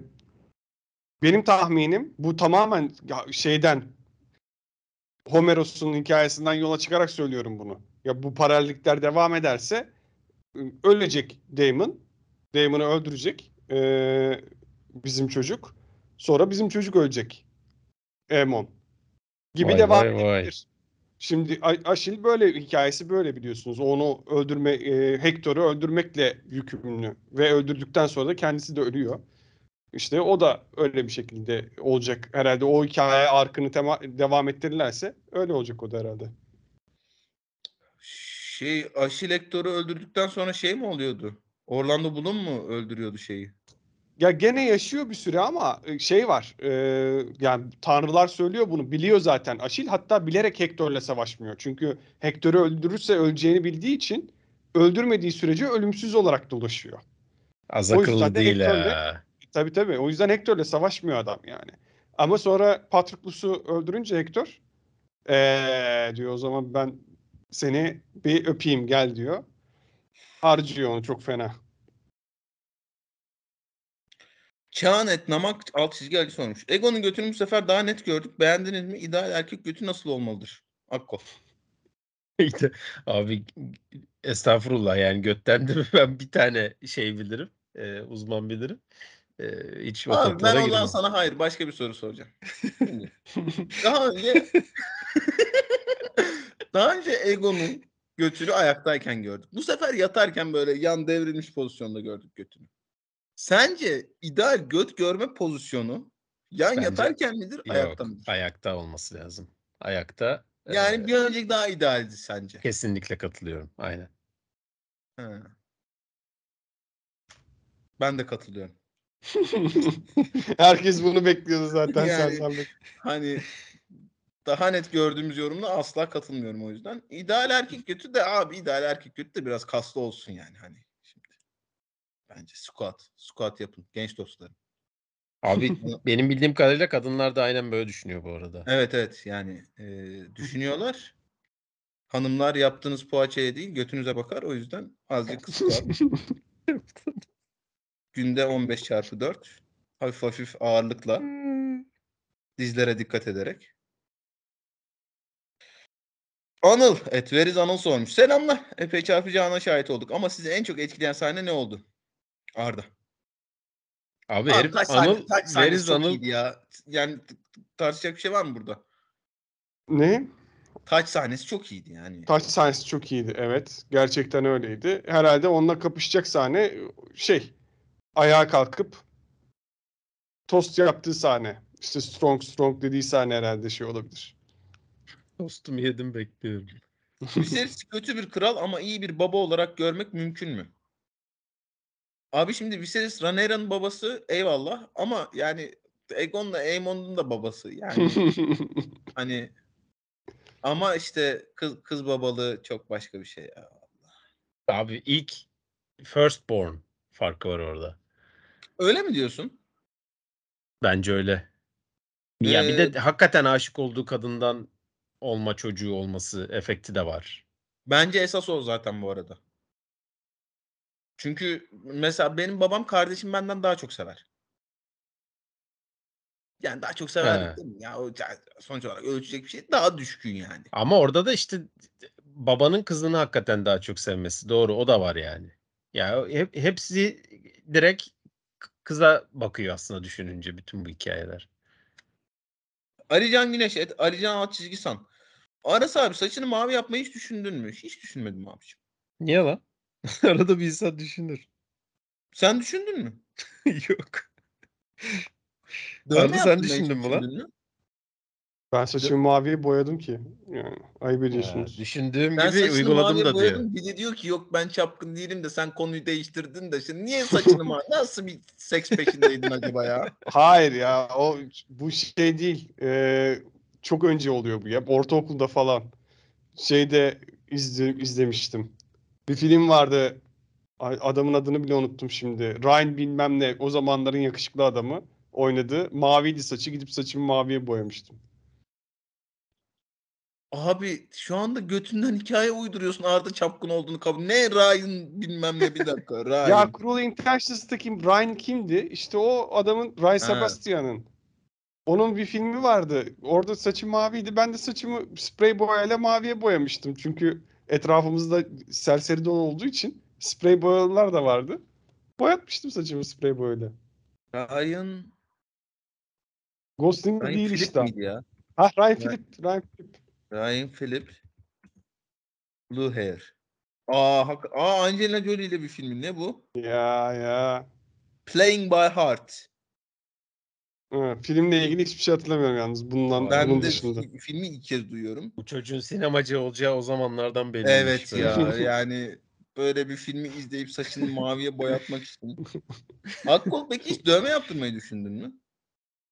benim tahminim bu tamamen şeyden Homeros'un hikayesinden yola çıkarak söylüyorum bunu. Ya bu paralellikler devam ederse ı, ölecek Damon. Damon'ı öldürecek ee, bizim çocuk. Sonra bizim çocuk ölecek. Emon. Gibi Vay, devam vay. edebilir. Şimdi Aşil böyle hikayesi böyle biliyorsunuz. Onu öldürme e, Hector'u öldürmekle yükümlü ve öldürdükten sonra da kendisi de ölüyor. İşte o da öyle bir şekilde olacak herhalde. O hikaye arkını tema- devam ettirirlerse öyle olacak o da herhalde. Şey Aşil Hector'u öldürdükten sonra şey mi oluyordu? Orlando Bloom mu öldürüyordu şeyi? Ya gene yaşıyor bir süre ama e, şey var. e, yani tanrılar söylüyor bunu. Biliyor zaten Aşil. Hatta bilerek Hector'la savaşmıyor. Çünkü Hector'u öldürürse öleceğini bildiği için öldürmediği sürece ölümsüz olarak dolaşıyor. Az akıllı de değil ha. Tabii tabii. O yüzden Hector'le savaşmıyor adam yani. Ama sonra Patroklus'u öldürünce Hector ee, diyor o zaman ben seni bir öpeyim gel diyor. Harcıyor onu çok fena. Çağanet Namak alt çizgi Ali sormuş. Ego'nun götünü bu sefer daha net gördük. Beğendiniz mi? İdeal erkek götü nasıl olmalıdır? Akko. İşte Abi estağfurullah yani götten de ben bir tane şey bilirim. e, uzman bilirim. E, hiç o Abi ben toplara o zaman girmem. sana hayır başka bir soru soracağım. Daha önce daha önce Ego'nun götünü ayaktayken gördük. Bu sefer yatarken böyle yan devrilmiş pozisyonda gördük götünü. Sence ideal göt görme pozisyonu yan Bence- yatarken midir, ayakta Yok, mıdır? ayakta olması lazım. Ayakta Yani eee, bir önceki daha idealdi sence. kesinlikle katılıyorum. Aynen. Ha. Ben de katılıyorum. Herkes bunu bekliyordu zaten Yani- senden. bek- Hani daha net gördüğümüz yorumla asla katılmıyorum o yüzden. İdeal erkek götü de abi ideal erkek götü de biraz kaslı olsun yani hani. Bence squat. Squat yapın genç dostlarım. Abi benim bildiğim kadarıyla kadınlar da aynen böyle düşünüyor bu arada. Evet evet yani e, düşünüyorlar. Hanımlar yaptığınız poğaçaya değil götünüze bakar o yüzden azıcık squat. Günde 15 çarpı 4. Hafif hafif ağırlıkla. Dizlere dikkat ederek. Anıl, Etveriz Anıl sormuş. Selamlar. Epey çarpıcı ana şahit olduk. Ama sizi en çok etkileyen sahne ne oldu? Arda. Abi, Abi herif sahne- Anıl, Veriz çok Anıl iyiydi ya. Yani t- tartışacak bir şey var mı burada? Ne? Taç sahnesi çok iyiydi yani. Taç sahnesi çok iyiydi. Evet. Gerçekten öyleydi. Herhalde onunla kapışacak sahne şey ayağa kalkıp tost yaptığı sahne. İşte strong strong dediği sahne herhalde şey olabilir. Tostumu yedim bekliyorum. Viserys kötü bir kral ama iyi bir baba olarak görmek mümkün mü? Abi şimdi Viserys Rhaenyra'nın babası eyvallah ama yani Aegon'la Aemon'un da babası. Yani hani ama işte kız, kız babalığı çok başka bir şey ya. Abi ilk firstborn farkı var orada. Öyle mi diyorsun? Bence öyle. Ya bir Ee, de hakikaten aşık olduğu kadından olma çocuğu olması efekti de var. Bence esas o zaten bu arada. Çünkü mesela benim babam kardeşim benden daha çok sever. Yani daha çok sever He. değil mi? Ya o sonuç olarak ölçecek bir şey daha düşkün yani. Ama orada da işte babanın kızını hakikaten daha çok sevmesi. Doğru o da var yani. Ya hep, hepsi direkt kıza bakıyor aslında düşününce bütün bu hikayeler. Alican Güneş, et, Alican alt çizgi san. Aras abi saçını mavi yapmayı hiç düşündün mü? Hiç düşünmedim abiciğim. Niye lan? Arada bir insan düşünür. Sen düşündün mü? Yok. Dövme Arda, sen yaptın düşündün mü lan? mü? Ben saçımı maviye boyadım ki. Yani ayıp ediyorsunuz. düşündüğüm Ben gibi saçını uyguladım maviye da diyor. boyadım. Bir de diyor ki yok ben çapkın değilim de sen konuyu değiştirdin de. Şimdi niye saçını mavi? Nasıl bir seks peşindeydin acaba ya? Hayır ya o bu şey değil. Ee, çok önce oluyor bu ya. Ortaokulda falan. Şeyde izle, izlemiştim. Bir film vardı. Adamın adını bile unuttum şimdi. Ryan bilmem ne. O zamanların yakışıklı adamı oynadı. Maviydi saçı. Gidip saçımı maviye boyamıştım. Abi şu anda götünden hikaye uyduruyorsun Arda çapkın olduğunu kabul. Ne Ryan bilmem ne bir dakika. Ryan. Ya Cruel Intentions'taki Ryan kimdi? İşte o adamın Ryan Sebastian'ın. Onun bir filmi vardı. Orada saçı maviydi. Ben de saçımı sprey boyayla maviye boyamıştım. Çünkü etrafımızda serseri don olduğu için sprey boyalar da vardı. Boyatmıştım saçımı sprey boyayla. Ryan, Gosling Ryan değil Phillip işte. miydi ya? Ha Ryan Ryan- Phillip. Ryan Phillip. Ryan Phillip. Blue Hair. Aa, hak- Aa Angelina Jolie ile bir film. Ne bu? Ya ya. Playing by Heart. Filmle ilgili hiçbir şey hatırlamıyorum yalnız bundan Ben bunun de dışında. fi- filmi ilk kez duyuyorum. Bu çocuğun sinemacı olacağı o zamanlardan belliymiş. Evet böyle. ya yani böyle bir filmi izleyip saçını maviye boyatmak için. Akkol peki hiç dövme yaptırmayı düşündün mü?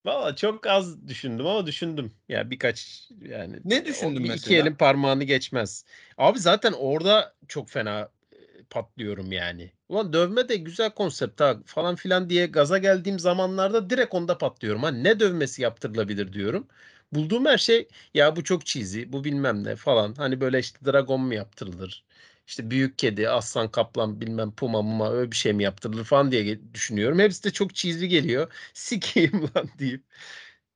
Valla çok az düşündüm ama düşündüm. Ya birkaç yani. Ne düşündün o, bir mesela? iki elin parmağını geçmez. Abi zaten orada çok fena patlıyorum yani. Ulan dövme de güzel konsept ha falan filan diye gaza geldiğim zamanlarda direkt onda patlıyorum. Ha ne dövmesi yaptırılabilir diyorum. Bulduğum her şey ya bu çok cheesy, bu bilmem ne falan. Hani böyle işte dragon mu yaptırılır? İşte büyük kedi, aslan, kaplan, bilmem puma muma öyle bir şey mi yaptırılır falan diye düşünüyorum. Hepsi de çok cheesy geliyor. Sikeyim lan deyip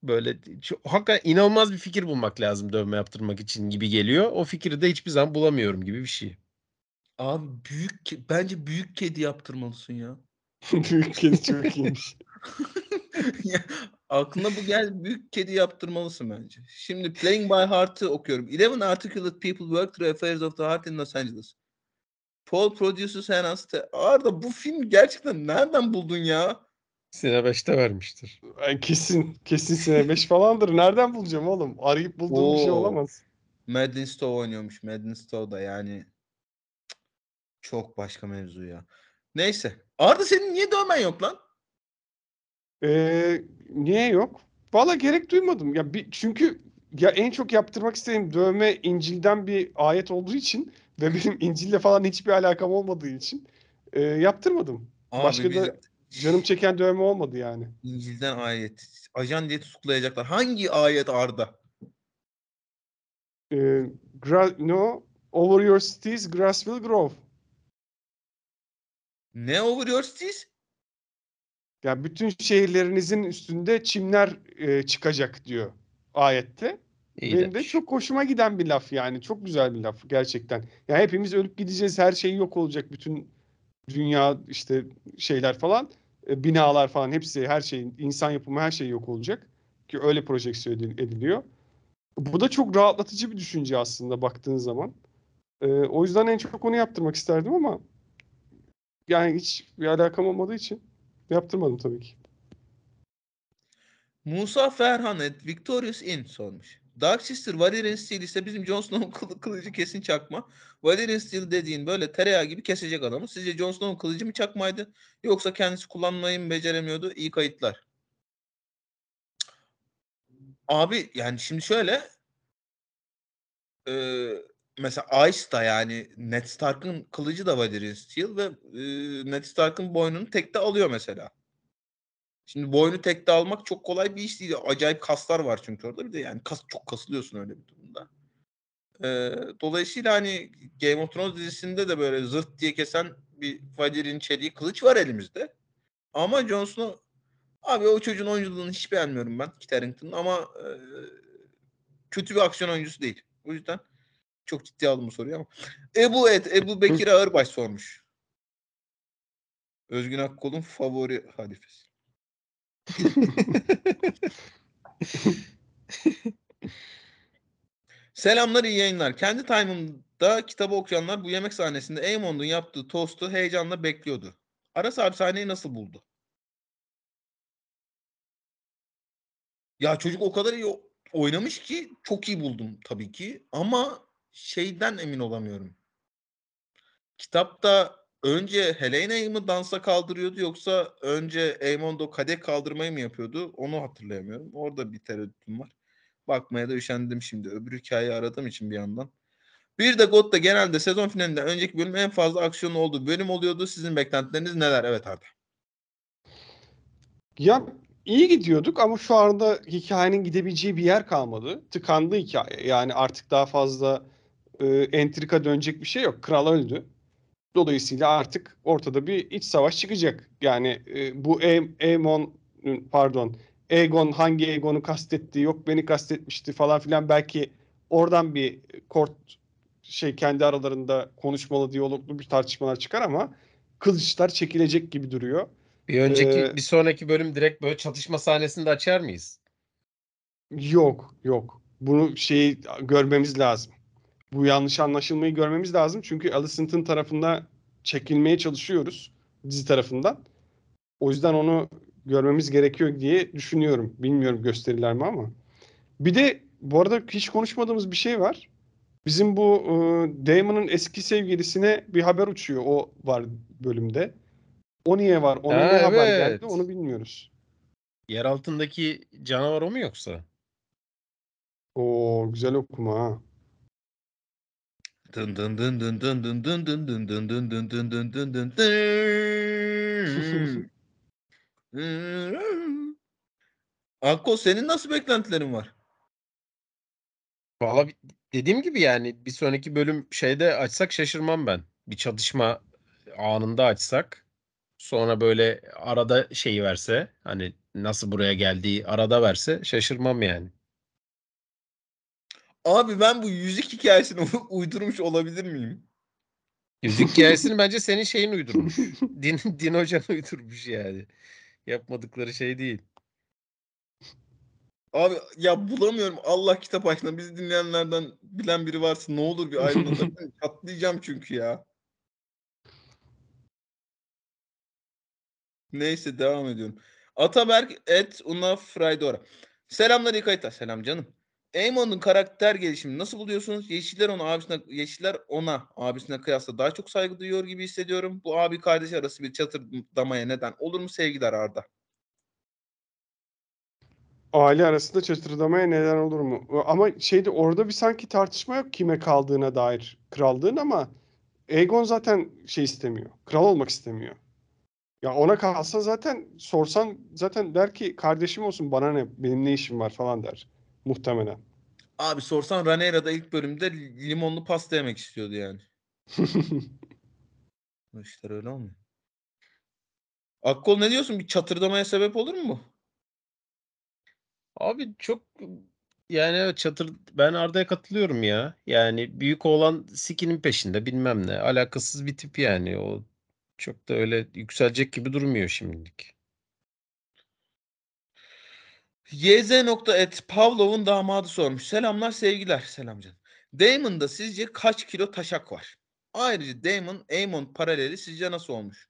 böyle çok, hakikaten inanılmaz bir fikir bulmak lazım dövme yaptırmak için gibi geliyor. O fikri de hiçbir zaman bulamıyorum gibi bir şey. Abi büyük ke- bence büyük kedi yaptırmalısın ya. Büyük kedi çok iyiymiş. Ya, Aklına bu gel büyük kedi yaptırmalısın bence. Şimdi Playing by Heart'ı okuyorum. 11 articulate people work through affairs of the heart in Los Angeles. Paul produces and Aste. Arda bu film gerçekten nereden buldun ya? Sine 5'te vermiştir. Ay, Kesin kesin sene 5 falandır. Nereden bulacağım oğlum? Arayıp bulduğum bir şey Oo. olamaz. Madeline Stowe oynuyormuş. Madeline Stowe da yani çok başka mevzu ya. Neyse. Arda senin niye dövmen yok lan? Ee, niye yok? Valla gerek duymadım. Ya bir, çünkü ya en çok yaptırmak istediğim dövme İncil'den bir ayet olduğu için ve benim İncil'le falan hiçbir alakam olmadığı için e, yaptırmadım. Abi Başka biz da canım çeken dövme olmadı yani. İncil'den ayet. Ajan diye tutuklayacaklar. Hangi ayet Arda? Ee, gra- no, over your cities grass will grow. Ne over your cities? Ya bütün şehirlerinizin üstünde çimler e, çıkacak diyor ayette. İyi Benim de çok hoşuma giden bir laf yani. Çok güzel bir laf gerçekten. Ya hepimiz ölüp gideceğiz. Her şey yok olacak. Bütün dünya işte şeyler falan, e, binalar falan hepsi her şey insan yapımı her şey yok olacak ki öyle projeksiyon edil- ediliyor. Bu da çok rahatlatıcı bir düşünce aslında baktığın zaman. E, o yüzden en çok onu yaptırmak isterdim ama yani hiç bir alakam olmadığı için yaptırmadım tabii ki. Musa Ferhanet Victorious In sormuş. Dark Sister Valerian Steel ise bizim Jon Snow'un kılı- kılıcı kesin çakma. Valerian Steel dediğin böyle tereyağı gibi kesecek adamı. Sizce Jon Snow'un kılıcı mı çakmaydı? Yoksa kendisi kullanmayı mı beceremiyordu? İyi kayıtlar. Abi yani şimdi şöyle eee, mesela Ice da yani Ned Stark'ın kılıcı da Valerian Steel ve eee, Ned Stark'ın boynunu tekte alıyor mesela. Şimdi boynu tekte almak çok kolay bir iş değil. Acayip kaslar var çünkü orada. Bir de yani kas çok kasılıyorsun öyle bir durumda. Ee, dolayısıyla hani Game of Thrones dizisinde de böyle zırt diye kesen bir Valerian çeliği kılıç var elimizde. Ama Jon Snow abi o çocuğun oyunculuğunu hiç beğenmiyorum ben Kit Harington'ın ama e, kötü bir aksiyon oyuncusu değil. O yüzden çok ciddi aldım bu soruyu ama. Ebu Et, Ebu Bekir Ağırbaş sormuş. Özgün Akkol'un favori halifesi. Selamlar iyi yayınlar. Kendi time'ımda kitabı okuyanlar bu yemek sahnesinde Aemon'un yaptığı tostu heyecanla bekliyordu. Aras abi sahneyi nasıl buldu? Ya çocuk o kadar iyi oynamış ki çok iyi buldum tabii ki ama şeyden emin olamıyorum. Kitapta önce Helena'yı mı dansa kaldırıyordu yoksa önce Aemondo kadeh kaldırmayı mı yapıyordu? Onu hatırlayamıyorum. Orada bir tereddütüm var. Bakmaya da üşendim şimdi. Öbür hikayeyi aradığım için bir yandan. Bir de GOT'ta genelde sezon finalinde önceki bölüm en fazla aksiyonun olduğu bölüm oluyordu. Sizin beklentileriniz neler? Evet Arda. Ya iyi gidiyorduk ama şu anda hikayenin gidebileceği bir yer kalmadı. Tıkandı hikaye. Yani artık daha fazla e, entrika dönecek bir şey yok. Kral öldü. Dolayısıyla artık ortada bir iç savaş çıkacak. Yani e, bu E- pardon Aegon hangi Aegon'u kastetti yok beni kastetmişti falan filan belki oradan bir kort şey kendi aralarında konuşmalı diyaloglu bir tartışmalar çıkar ama kılıçlar çekilecek gibi duruyor. Bir önceki Ee, bir sonraki bölüm direkt böyle çatışma sahnesinde açar mıyız? Yok, yok. Bunu şey görmemiz lazım. Bu yanlış anlaşılmayı görmemiz lazım. Çünkü Alicent'ın tarafında çekilmeye çalışıyoruz dizi tarafından. O yüzden onu görmemiz gerekiyor diye düşünüyorum. Bilmiyorum gösterirler mi ama. Bir de bu arada hiç konuşmadığımız bir şey var. Bizim bu e, Damon'ın eski sevgilisine bir haber uçuyor. O var bölümde. O niye var? Ona Ha, ne haber evet. geldi? Onu bilmiyoruz. Yer altındaki canavar o mu yoksa? Oo güzel okuma ha. Dın dın dın dın dın dın dın dın dın dın dın dın dın dın dın dın dın. Senin nasıl beklentilerin var? Valla dediğim gibi yani bir sonraki bölüm şeyde açsak şaşırmam ben. Bir çatışma anında açsak. Sonra böyle arada şeyi verse hani nasıl buraya geldiği arada verse şaşırmam yani. Abi ben bu yüzük hikayesini uydurmuş olabilir miyim? Yüzük hikayesini bence senin şeyin uydurmuş. Din, Din Hocan uydurmuş yani. Yapmadıkları şey değil. Abi ya bulamıyorum Allah kitap aşkına bizi dinleyenlerden bilen biri varsa ne olur bir aydınlatabilir Çatlayacağım çünkü ya. Neyse devam ediyorum. Ataberk et una fraydora. Selamlar İkayta. Selam canım. Eamon'un karakter gelişimini nasıl buluyorsunuz? Yeşiller ona abisine Yeşiller ona abisine kıyasla daha çok saygı duyuyor gibi hissediyorum. Bu abi kardeş arası bir çatırdamaya neden olur mu sevgiler Arda? Aile arasında çatırdamaya neden olur mu? Ama şeyde orada bir sanki tartışma yok kime kaldığına dair krallığın ama Aegon zaten şey istemiyor. Kral olmak istemiyor. Ya ona kalsa zaten sorsan zaten der ki kardeşim olsun bana ne benim ne işim var falan der. Muhtemelen. Abi sorsan Rhaenyra da ilk bölümde limonlu pasta yemek istiyordu yani. Bu işler öyle olmuyor. Akkol ne diyorsun? Bir çatırdamaya sebep olur mu? Abi çok yani evet çatır ben Arda'ya katılıyorum ya. Yani büyük oğlan Siki'nin peşinde bilmem ne. Alakasız bir tip yani. O çok da öyle yükselecek gibi durmuyor şimdilik. YZ.et Pavlov'un damadı sormuş. Selamlar sevgiler. Selam canım. Damon'da sizce kaç kilo taşak var? Ayrıca Damon, Aemon paraleli sizce nasıl olmuş?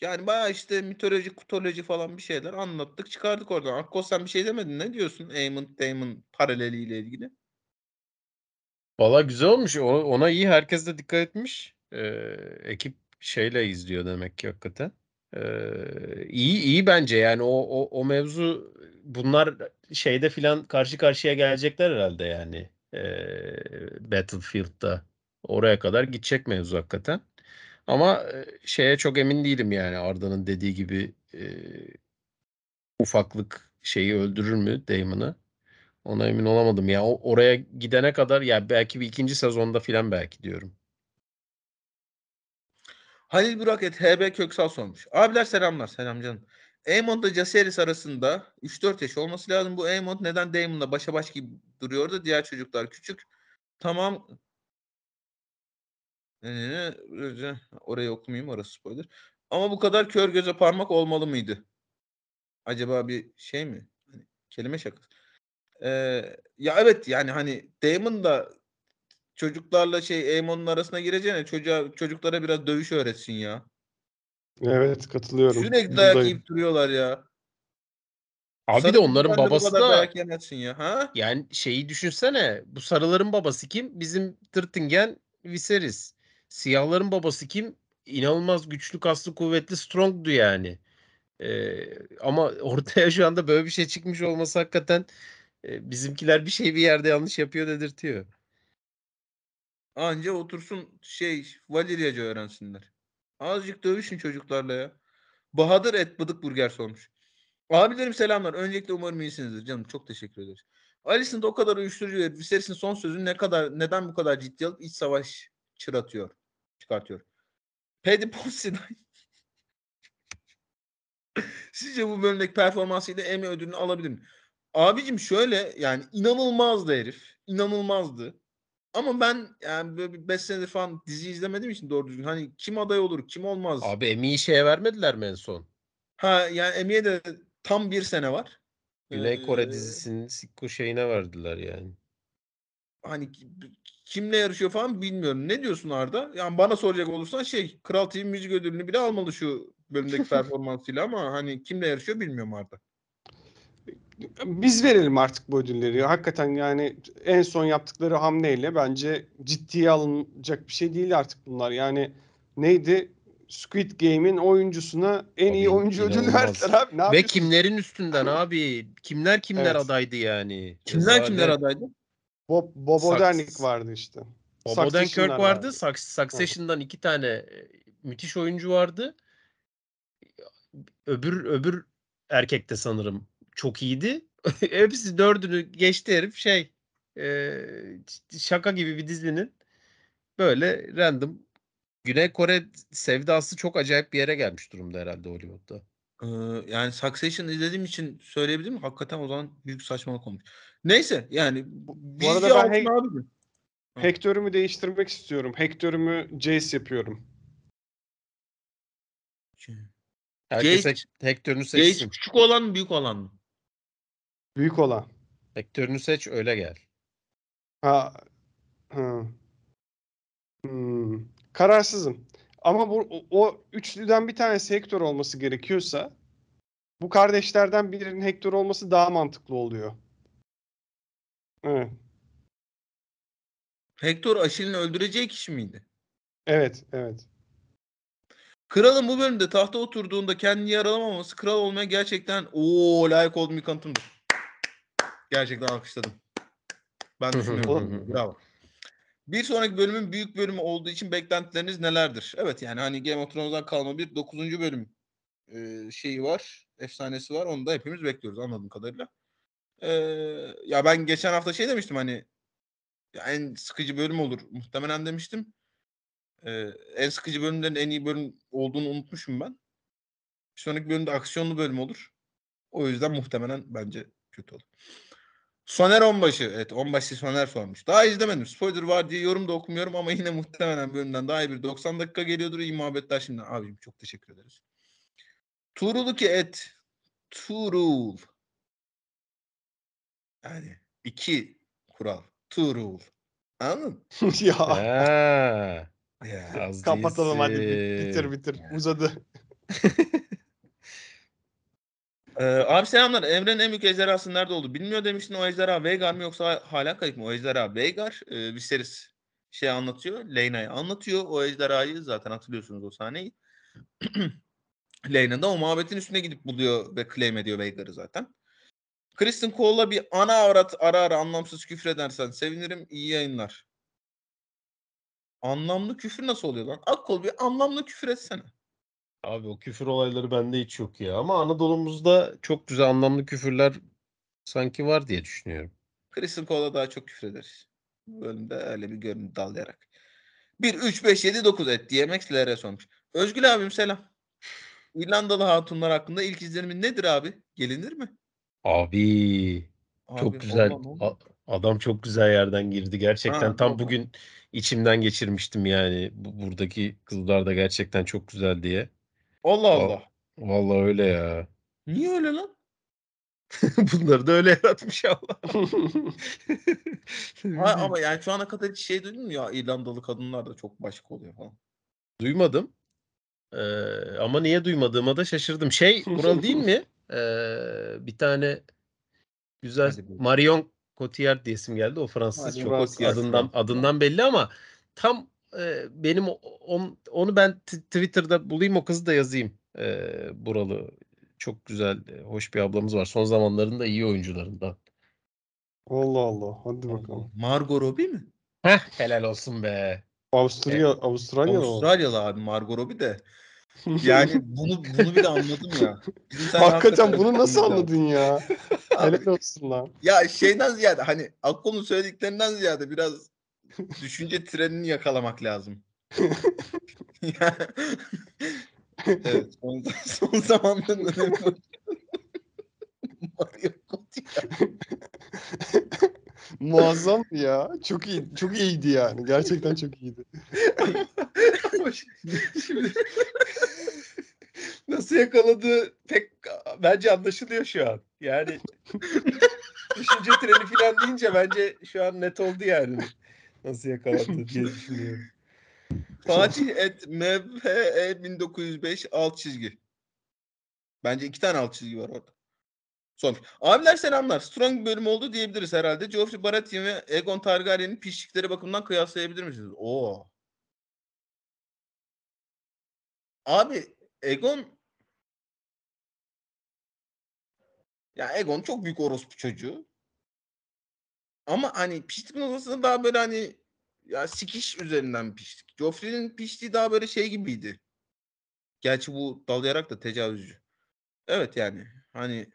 Yani bayağı işte mitoloji, kutoloji falan bir şeyler anlattık çıkardık oradan. Akkos sen bir şey demedin. Ne diyorsun Aemon, Damon paraleliyle ilgili? Valla güzel olmuş. Ona iyi herkes de dikkat etmiş. Ee, ekip şeyle izliyor demek ki hakikaten. Ee, iyi iyi bence yani o, o o mevzu bunlar şeyde filan karşı karşıya gelecekler herhalde yani. Ee, Battlefield'da oraya kadar gidecek mevzu hakikaten. Ama e, şeye çok emin değilim yani Arda'nın dediği gibi e, ufaklık şeyi öldürür mü Damon'ı? Ona emin olamadım ya. O, oraya gidene kadar ya belki bir ikinci sezonda filan belki diyorum. Halil Burak et HB Köksal sormuş. Abiler selamlar. Selam canım. Aemon'da Jaceris arasında 3-4 yaş olması lazım. Bu Aemon neden Daemon'la başa baş gibi duruyor da diğer çocuklar küçük. Tamam. Ee, orayı okumayayım orası spoiler. Ama bu kadar kör göze parmak olmalı mıydı? Acaba bir şey mi? Hani kelime şakası. Ee, ya evet yani hani Damon da çocuklarla şey Aemon'un arasına gireceğine çocuğa, çocuklara biraz dövüş öğretsin ya. Evet katılıyorum. Sürekli dayak Buradayım. yiyip duruyorlar ya. Abi Sarı de onların babası da ya. Ha? yani şeyi düşünsene. Bu sarıların babası kim? Bizim Tırtingen Viserys. Siyahların babası kim? İnanılmaz güçlü, kaslı, kuvvetli, strongdu yani. Ee, ama ortaya şu anda böyle bir şey çıkmış olması hakikaten e, bizimkiler bir şey bir yerde yanlış yapıyor dedirtiyor. Anca otursun şey Valiryacı öğrensinler. Azıcık dövüşün çocuklarla ya. Bahadır et bıdık burger sormuş. Abilerim selamlar. Öncelikle umarım iyisinizdir canım. Çok teşekkür ederiz. Alicent'de o kadar uyuşturucu ve Viserys'in son sözü ne kadar neden bu kadar ciddi alıp iç savaş çıratıyor, çıkartıyor. Paddy Ponsi'den Sizce bu bölümdeki performansıyla Emmy ödülünü alabilir mi? Abicim şöyle yani inanılmazdı herif. İnanılmazdı. Ama ben yani böyle 5 senedir falan dizi izlemediğim için doğru düzgün. Hani kim aday olur, kim olmaz. Abi Emmy'yi şeye vermediler mi en son? Ha yani Emmy'ye de tam bir sene var. Güney Kore Ee, dizisinin Sikko şeyine verdiler yani. Hani ki- kimle yarışıyor falan bilmiyorum. Ne diyorsun Arda? Yani bana soracak olursan şey Kral TV müzik ödülünü bile almalı şu bölümdeki performansıyla ama hani kimle yarışıyor bilmiyorum Arda. Biz verelim artık bu ödülleri. Hakikaten yani en son yaptıkları hamleyle bence ciddiye alınacak bir şey değil artık bunlar. Yani neydi? Squid Game'in oyuncusuna en iyi Abi, oyuncu ödülü verdiler abi. Ne Ve kimlerin üstünden abi? Kimler kimler Evet. adaydı yani? Kimler kimler Rezalet. adaydı? Bob, Bob Saks- Odenkirk vardı işte. Bob Succession'lar Odenkirk vardı. Suc- Succession'dan iki tane e, müthiş oyuncu vardı. Öbür öbür erkek de sanırım çok iyiydi. Hepsi dördünü geçti herif şey e, şaka gibi bir dizinin böyle random Güney Kore sevdası çok acayip bir yere gelmiş durumda herhalde Hollywood'da. Ee, yani Succession izlediğim için söyleyebilirim. Hakikaten o zaman büyük saçmalık olmuş. Neyse yani bu, Bu arada ben altın hey- abi mi? Hector'ümü değiştirmek istiyorum. Hector'ümü Jace yapıyorum. Herkes Hector'unu Gage seçsin. küçük olan mı büyük olan mı? Büyük olan. Hector'unu seç öyle gel. Ha. ha. Hmm. Kararsızım. Ama bu o- o üçlüden bir tanesi Hector olması gerekiyorsa bu kardeşlerden birinin Hector olması daha mantıklı oluyor. Evet. Hector Aşil'in öldüreceği kişi miydi? Evet, evet. Kralın bu bölümde tahta oturduğunda kendini yaralamaması kral olmaya gerçekten o layık olduğum bir kanıtımdır. Gerçekten alkışladım. Ben düşünüyorum. Bravo. Bir sonraki bölümün büyük bölümü olduğu için beklentileriniz nelerdir? Evet yani hani Game of Thrones'dan kalma bir 9. bölüm e, şeyi var. Efsanesi var. Onu da hepimiz bekliyoruz anladığım kadarıyla. E, ya ben geçen hafta şey demiştim hani en sıkıcı bölüm olur muhtemelen demiştim. E, en sıkıcı bölümlerin en iyi bölüm olduğunu unutmuşum ben. Bir sonraki bölümde aksiyonlu bölüm olur. O yüzden muhtemelen bence kötü olur. Soner Onbaşı. Evet Onbaşı Soner sormuş. Daha izlemedim. Spoiler var diye yorum da okumuyorum ama yine muhtemelen bölümden daha iyi bir 90 dakika geliyordur. İyi muhabbetler şimdi. Abicim çok teşekkür ederiz. Tuğrul'u ki et. Tuğrul. Yani iki kural. Tuğrul. Anladın? ya Ha, Ya. az kapatalım hadi değilsin. bitir bitir. Uzadı. Ee, abi selamlar. Evrenin en büyük ejderhası nerede oldu? Bilmiyor demiştin. O ejderha Veigar mı yoksa hala kayıp mı? O ejderha Veigar. Ee, Viserys şey anlatıyor. Leyna'yı anlatıyor. O ejderhayı zaten hatırlıyorsunuz o sahneyi. Leyna da o muhabbetin üstüne gidip buluyor ve claim ediyor Veigar'ı zaten. Kristen Cole'la bir ana avrat ara ara anlamsız küfür edersen sevinirim. İyi yayınlar. Anlamlı küfür nasıl oluyor lan? Akkol bir anlamlı küfür etsene. Abi o küfür olayları bende hiç yok ya. Ama Anadolu'muzda çok güzel anlamlı küfürler sanki var diye düşünüyorum. Kristen Cole'a daha çok küfür ederiz. Bu bölümde öyle bir görüntü dallayarak. 1, 3, 5, 7, 9 et DMX LR sormuş. Özgül abim selam. İrlandalı hatunlar hakkında ilk izlenimin nedir abi? Gelinir mi? Abi Abi, çok güzel. ondan adam çok güzel yerden girdi. Gerçekten Ha, tam bugün içimden geçirmiştim yani. Bu, buradaki kızlar da gerçekten çok güzel diye. Allah Allah. Vallahi öyle ya. Niye öyle lan? Bunları da öyle yaratmış Allah. Ha, ama yani şu ana kadar hiç şey duydun mu ya İrlandalı kadınlar da çok başka oluyor falan. Duymadım. Ee, ama niye duymadığıma da şaşırdım. Şey buralı değil mi? Ee, bir tane güzel. Marion Cotillard diye isim geldi. O Fransız Hadi çok Fransız. adından adından belli ama tam e, benim on- onu ben t- Twitter'da bulayım o kızı da yazayım. Ee, buralı çok güzel, e, hoş bir ablamız var. Son zamanlarında iyi oyuncularından. Allah Allah. Hadi bakalım. Margot Robbie mi? Heh, helal olsun be. Avusturya, Avustralya mı? o? Avustralyalı abi Margot Robbie de. Yani bunu bunu bile anladım ya. Sen Hakikaten bunu nasıl anladın? anladın ya? Helal olsun lan. Ya şeyden ziyade hani Akko'nun söylediklerinden ziyade biraz düşünce trenini yakalamak lazım. Evet son, son zamanların önemli. Mario. Muazzam ya. Çok iyi. Çok iyiydi yani. Gerçekten çok iyiydi. Şimdi nasıl yakaladığı pek bence anlaşılıyor şu an. Yani düşünce treni falan deyince bence şu an net oldu yani. Nasıl yakaladı diye düşünüyorum. Fatih et MVE 1905 alt çizgi. Bence iki tane alt çizgi var orada. Sormuş. Abiler selamlar. Strong bölüm oldu diyebiliriz herhalde. Joffrey Baratheon ve Aegon Targaryen'in piştikleri bakımından kıyaslayabilir misiniz? Oo. Abi Aegon ya Aegon çok büyük orospu çocuğu. Ama hani piştik noktasında daha böyle hani ya sikiş üzerinden piştik. Joffrey'nin piştiği daha böyle şey gibiydi. Gerçi bu dalayarak da tecavüzcü. Evet yani hani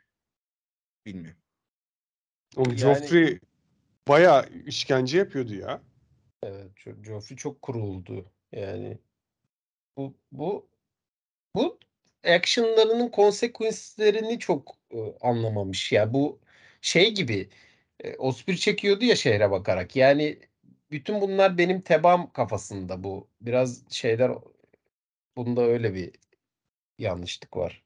bilmiyorum. Oğlum Yani- Joffrey bayağı işkence yapıyordu ya. Evet, Jo- Joffrey çok kuruldu. Yani bu bu bu action'larının consequence'lerini çok e, anlamamış ya. Bu şey gibi e, Ospir çekiyordu ya şehre bakarak. Yani bütün bunlar benim tebam kafasında bu. Biraz şeyler bunda öyle bir yanlışlık var.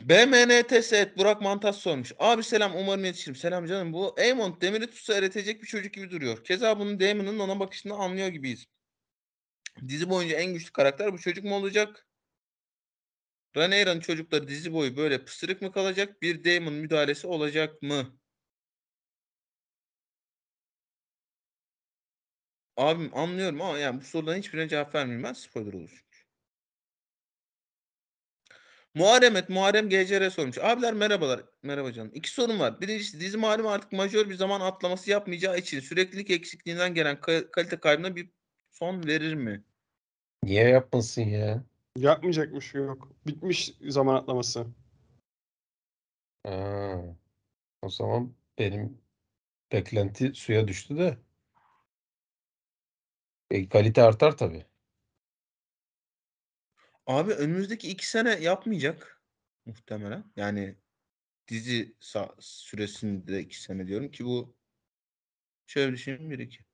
BMNTS Burak Mantas sormuş. Abi selam umarım yetişirim. Selam canım. Bu Aemon demiri tutsa eritecek bir çocuk gibi duruyor. Keza bunun Damon'ın ona bakışını anlıyor gibiyiz. Dizi boyunca en güçlü karakter bu çocuk mu olacak? Rhaenyra'nın çocukları dizi boyu böyle pısırık mı kalacak? Bir Daemon müdahalesi olacak mı? Abim anlıyorum ama yani bu soruların hiçbirine cevap vermeyeyim ben. Spoiler olur çünkü. Muharrem et, Muharrem GCR sormuş. Abiler merhabalar. Merhaba canım. İki sorun var. Birincisi dizi malum artık majör bir zaman atlaması yapmayacağı için süreklilik eksikliğinden gelen ka- kalite kaybına bir son verir mi? Niye yapmasın ya? Yapmayacakmış yok. Bitmiş zaman atlaması. Ha. O zaman benim beklenti suya düştü de. E, kalite artar tabii. Abi önümüzdeki iki sene yapmayacak muhtemelen. Yani dizi sa- süresinde iki sene diyorum ki bu şöyle düşünün bir iki.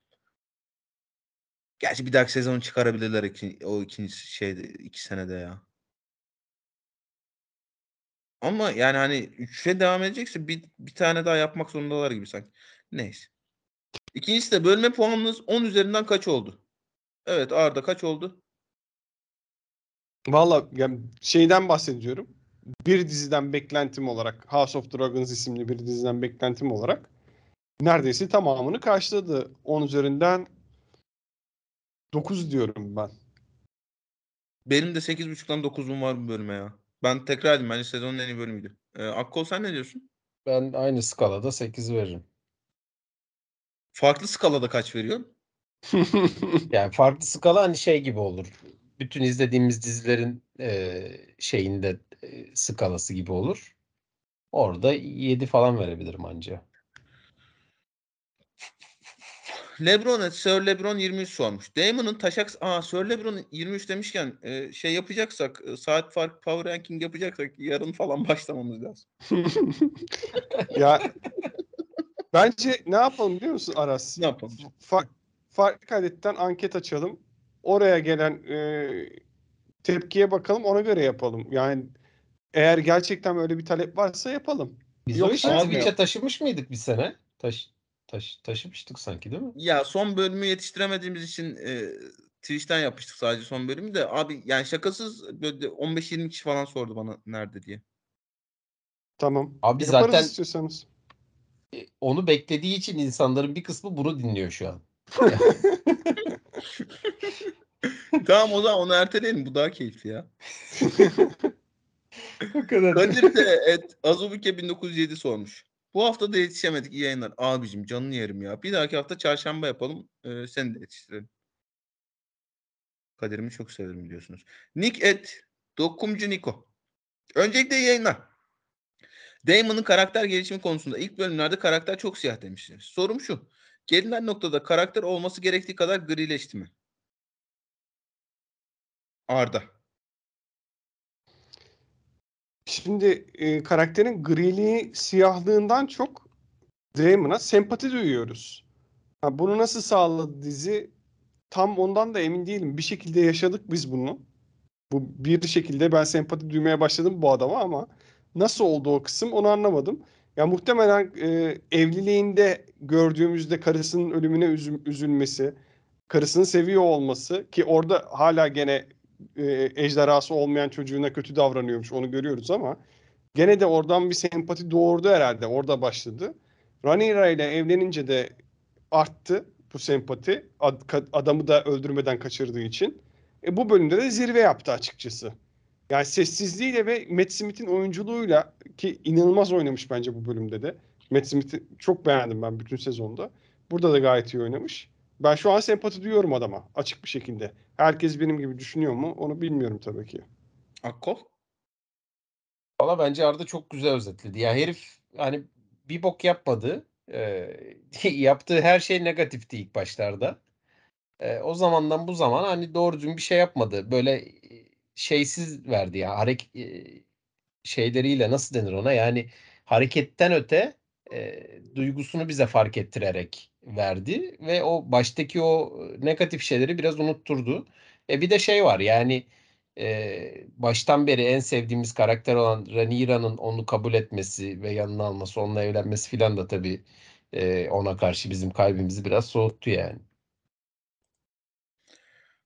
Gerçi bir dahaki sezon çıkarabilirler iki, o ikinci şeyde iki senede ya. Ama yani hani üçe devam edecekse bir, bir tane daha yapmak zorundalar gibi sanki. Neyse. İkincisi de bölme puanınız 10 üzerinden kaç oldu? Evet Arda kaç oldu? Valla yani şeyden bahsediyorum. Bir diziden beklentim olarak House of Dragons isimli bir diziden beklentim olarak neredeyse tamamını karşıladı. 10 üzerinden 9 diyorum ben. Benim de 8.5'dan 9'um var bu bölüme ya. Ben tekrar edeyim. Bence sezonun en iyi bölümüydü. Ee, Akkol sen ne diyorsun? Ben aynı skalada 8 veririm. Farklı skalada kaç veriyorsun? Yani farklı skala hani şey gibi olur. Bütün izlediğimiz dizilerin e, şeyinde e, skalası gibi olur. Orada 7 falan verebilirim anca. Lebron, et, Sir Lebron 23 sormuş. Damon'ın taşak... Aa Sir Lebron 23 demişken e, şey yapacaksak, e, saat fark power ranking yapacaksak yarın falan başlamamız lazım. ya bence ne yapalım biliyor musun Aras? Ne yapalım? Fa- farklı adetten anket açalım. Oraya gelen e, tepkiye bakalım ona göre yapalım. Yani eğer gerçekten öyle bir talep varsa yapalım. Biz Yok, o işi abi Twitch'e ya. taşımış mıydık bir sene? Taş, taş, taşımıştık sanki değil mi? Ya son bölümü yetiştiremediğimiz için e, Twitch'ten yapmıştık sadece son bölümü de. Abi yani şakasız böyle 15-20 kişi falan sordu bana nerede diye. Tamam. Abi Yaparız zaten istiyorsanız. e, onu beklediği için insanların bir kısmı bunu dinliyor şu an. tamam o zaman onu erteleyelim. Bu daha keyifli ya. O kadar. Kadir de et Azubuke 1907 sormuş. Bu hafta da yetişemedik. İyi yayınlar. Abicim canını yerim ya. Bir dahaki hafta çarşamba yapalım. Ee, seni de yetiştirelim. Kaderimi çok severim biliyorsunuz. Nick et Dokumcu Niko. Öncelikle iyi yayınlar. Damon'ın karakter gelişimi konusunda ilk bölümlerde karakter çok siyah demiştiniz. Sorum şu. Gelinen noktada karakter olması gerektiği kadar grileşti mi? Arda. Şimdi e, karakterin griliği, siyahlığından çok Damon'a sempati duyuyoruz. Ha, bunu nasıl sağladı dizi? Tam ondan da emin değilim. Bir şekilde yaşadık biz bunu. Bu bir şekilde ben sempati duymaya başladım bu adama ama nasıl oldu o kısım onu anlamadım. Ya muhtemelen e, evliliğinde gördüğümüzde karısının ölümüne üzülmesi, karısını seviyor olması ki orada hala gene e, ejderhası olmayan çocuğuna kötü davranıyormuş onu görüyoruz ama gene de oradan bir sempati doğurdu herhalde. Orada başladı. Rhaenyra ile evlenince de arttı bu sempati. Adamı da öldürmeden kaçırdığı için. E, bu bölümde de zirve yaptı açıkçası. Yani sessizliğiyle ve Matt Smith'in oyunculuğuyla ki inanılmaz oynamış bence bu bölümde de. Matt Smith'i çok beğendim ben bütün sezonda. Burada da gayet iyi oynamış. Ben şu an sempati duyuyorum adama açık bir şekilde. Herkes benim gibi düşünüyor mu? Onu bilmiyorum tabii ki. Akkol. Valla bence Arda çok güzel özetledi. Ya herif hani bir bok yapmadı. Ee, yaptığı her şey negatifti ilk başlarda. Ee, o zamandan bu zaman hani doğru düzgün bir şey yapmadı. Böyle e, şeysiz verdi ya. Harek e, şeyleriyle nasıl denir ona? Yani hareketten öte e, duygusunu bize fark ettirerek verdi ve o baştaki o negatif şeyleri biraz unutturdu. E bir de şey var yani e, baştan beri en sevdiğimiz karakter olan Rhaenyra'nın onu kabul etmesi ve yanına alması, onunla evlenmesi filan da tabii e, ona karşı bizim kalbimizi biraz soğuttu yani.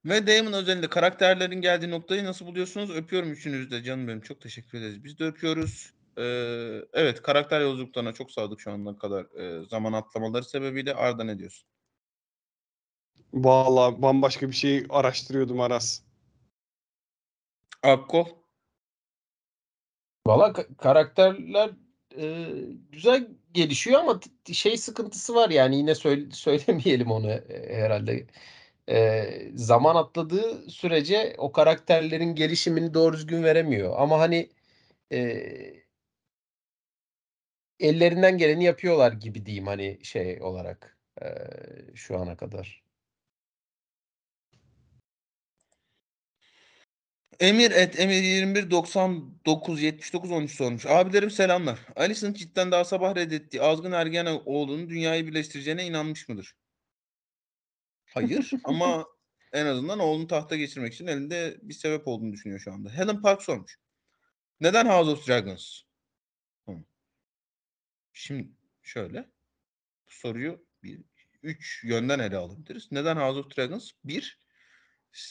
Ve Damon özelinde karakterlerin geldiği noktayı nasıl buluyorsunuz? Öpüyorum üçünüzü de canım benim. Çok teşekkür ederiz. Biz de öpüyoruz. Ee, evet karakter yolculuklarına çok sadık şu ana kadar e, zaman atlamaları sebebiyle. Arda ne diyorsun? Vallahi bambaşka bir şey araştırıyordum Aras. Akkol. Valla ka- karakterler e, güzel gelişiyor ama t- şey sıkıntısı var yani yine söyle- söylemeyelim onu e, herhalde. E, zaman atladığı sürece o karakterlerin gelişimini doğru düzgün veremiyor. Ama hani e, ellerinden geleni yapıyorlar gibi diyeyim hani şey olarak e, şu ana kadar. Emir et Emir 21 99 79 13 sormuş. Abilerim selamlar. Alice'ın cidden daha sabah reddettiği azgın ergen oğlunun dünyayı birleştireceğine inanmış mıdır? Hayır ama en azından oğlunu tahta geçirmek için elinde bir sebep olduğunu düşünüyor şu anda. Helen Park sormuş. Neden House of Dragons? Şimdi şöyle. Bu soruyu bir, üç yönden ele alabiliriz. Neden House of Dragons? Bir,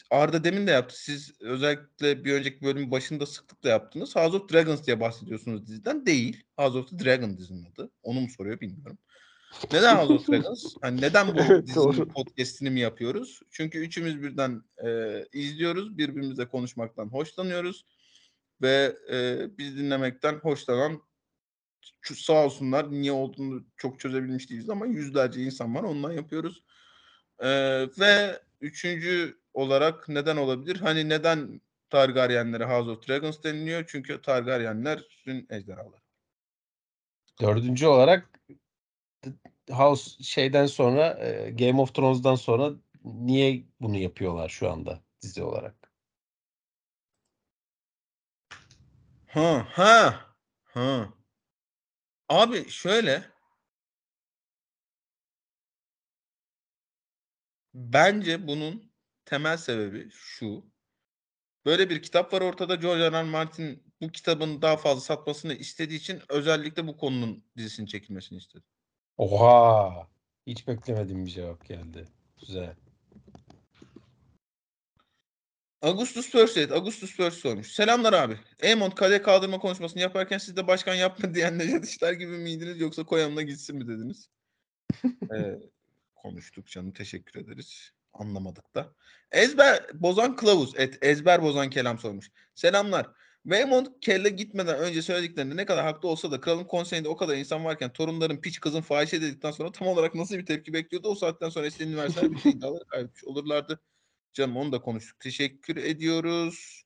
Arda demin de yaptı. Siz özellikle bir önceki bölümün başında sıklıkla yaptınız. House of Dragons diye bahsediyorsunuz diziden. Değil. House of the Dragon dizinin adı. Onu mu soruyor bilmiyorum. Neden House of Dragons? Hani neden bu Evet, dizinin doğru. podcast'ini mi yapıyoruz? Çünkü üçümüz birden e, izliyoruz. Birbirimizle konuşmaktan hoşlanıyoruz. Ve e, biz dinlemekten hoşlanan sağ olsunlar niye olduğunu çok çözebilmiş değiliz ama yüzlerce insan var ondan yapıyoruz. Ee, ve üçüncü olarak neden olabilir? Hani neden Targaryenlere House of Dragons deniliyor? Çünkü Targaryenlerin ejderhaları. Dördüncü olarak House şeyden sonra Game of Thrones'dan sonra niye bunu yapıyorlar şu anda dizi olarak? Ha ha ha. Abi şöyle bence bunun temel sebebi şu. Böyle bir kitap var ortada. George R. R. Martin bu kitabın daha fazla satmasını istediği için özellikle bu konunun dizisinin çekilmesini istedi. Oha! Hiç beklemediğim bir cevap geldi. Güzel. Augustus Pursuit, Augustus Pursuit sormuş. Selamlar abi. Eamon kadeh kaldırma konuşmasını yaparken siz de başkan yapma diyen Necdet İşler gibi miydiniz yoksa koyanına gitsin mi dediniz? ee, konuştuk canım teşekkür ederiz. Anlamadık da. Ezber bozan kılavuz. Et, ezber bozan kelam sormuş. Selamlar. Waymond kelle gitmeden önce söylediklerinde ne kadar haklı olsa da kralın konseyinde o kadar insan varken torunların piç kızın fahişe dedikten sonra tam olarak nasıl bir tepki bekliyordu? O saatten sonra istediğini verseler bir şey iddiaları kaybetmiş olurlardı. Canım onu da konuştuk. Teşekkür ediyoruz.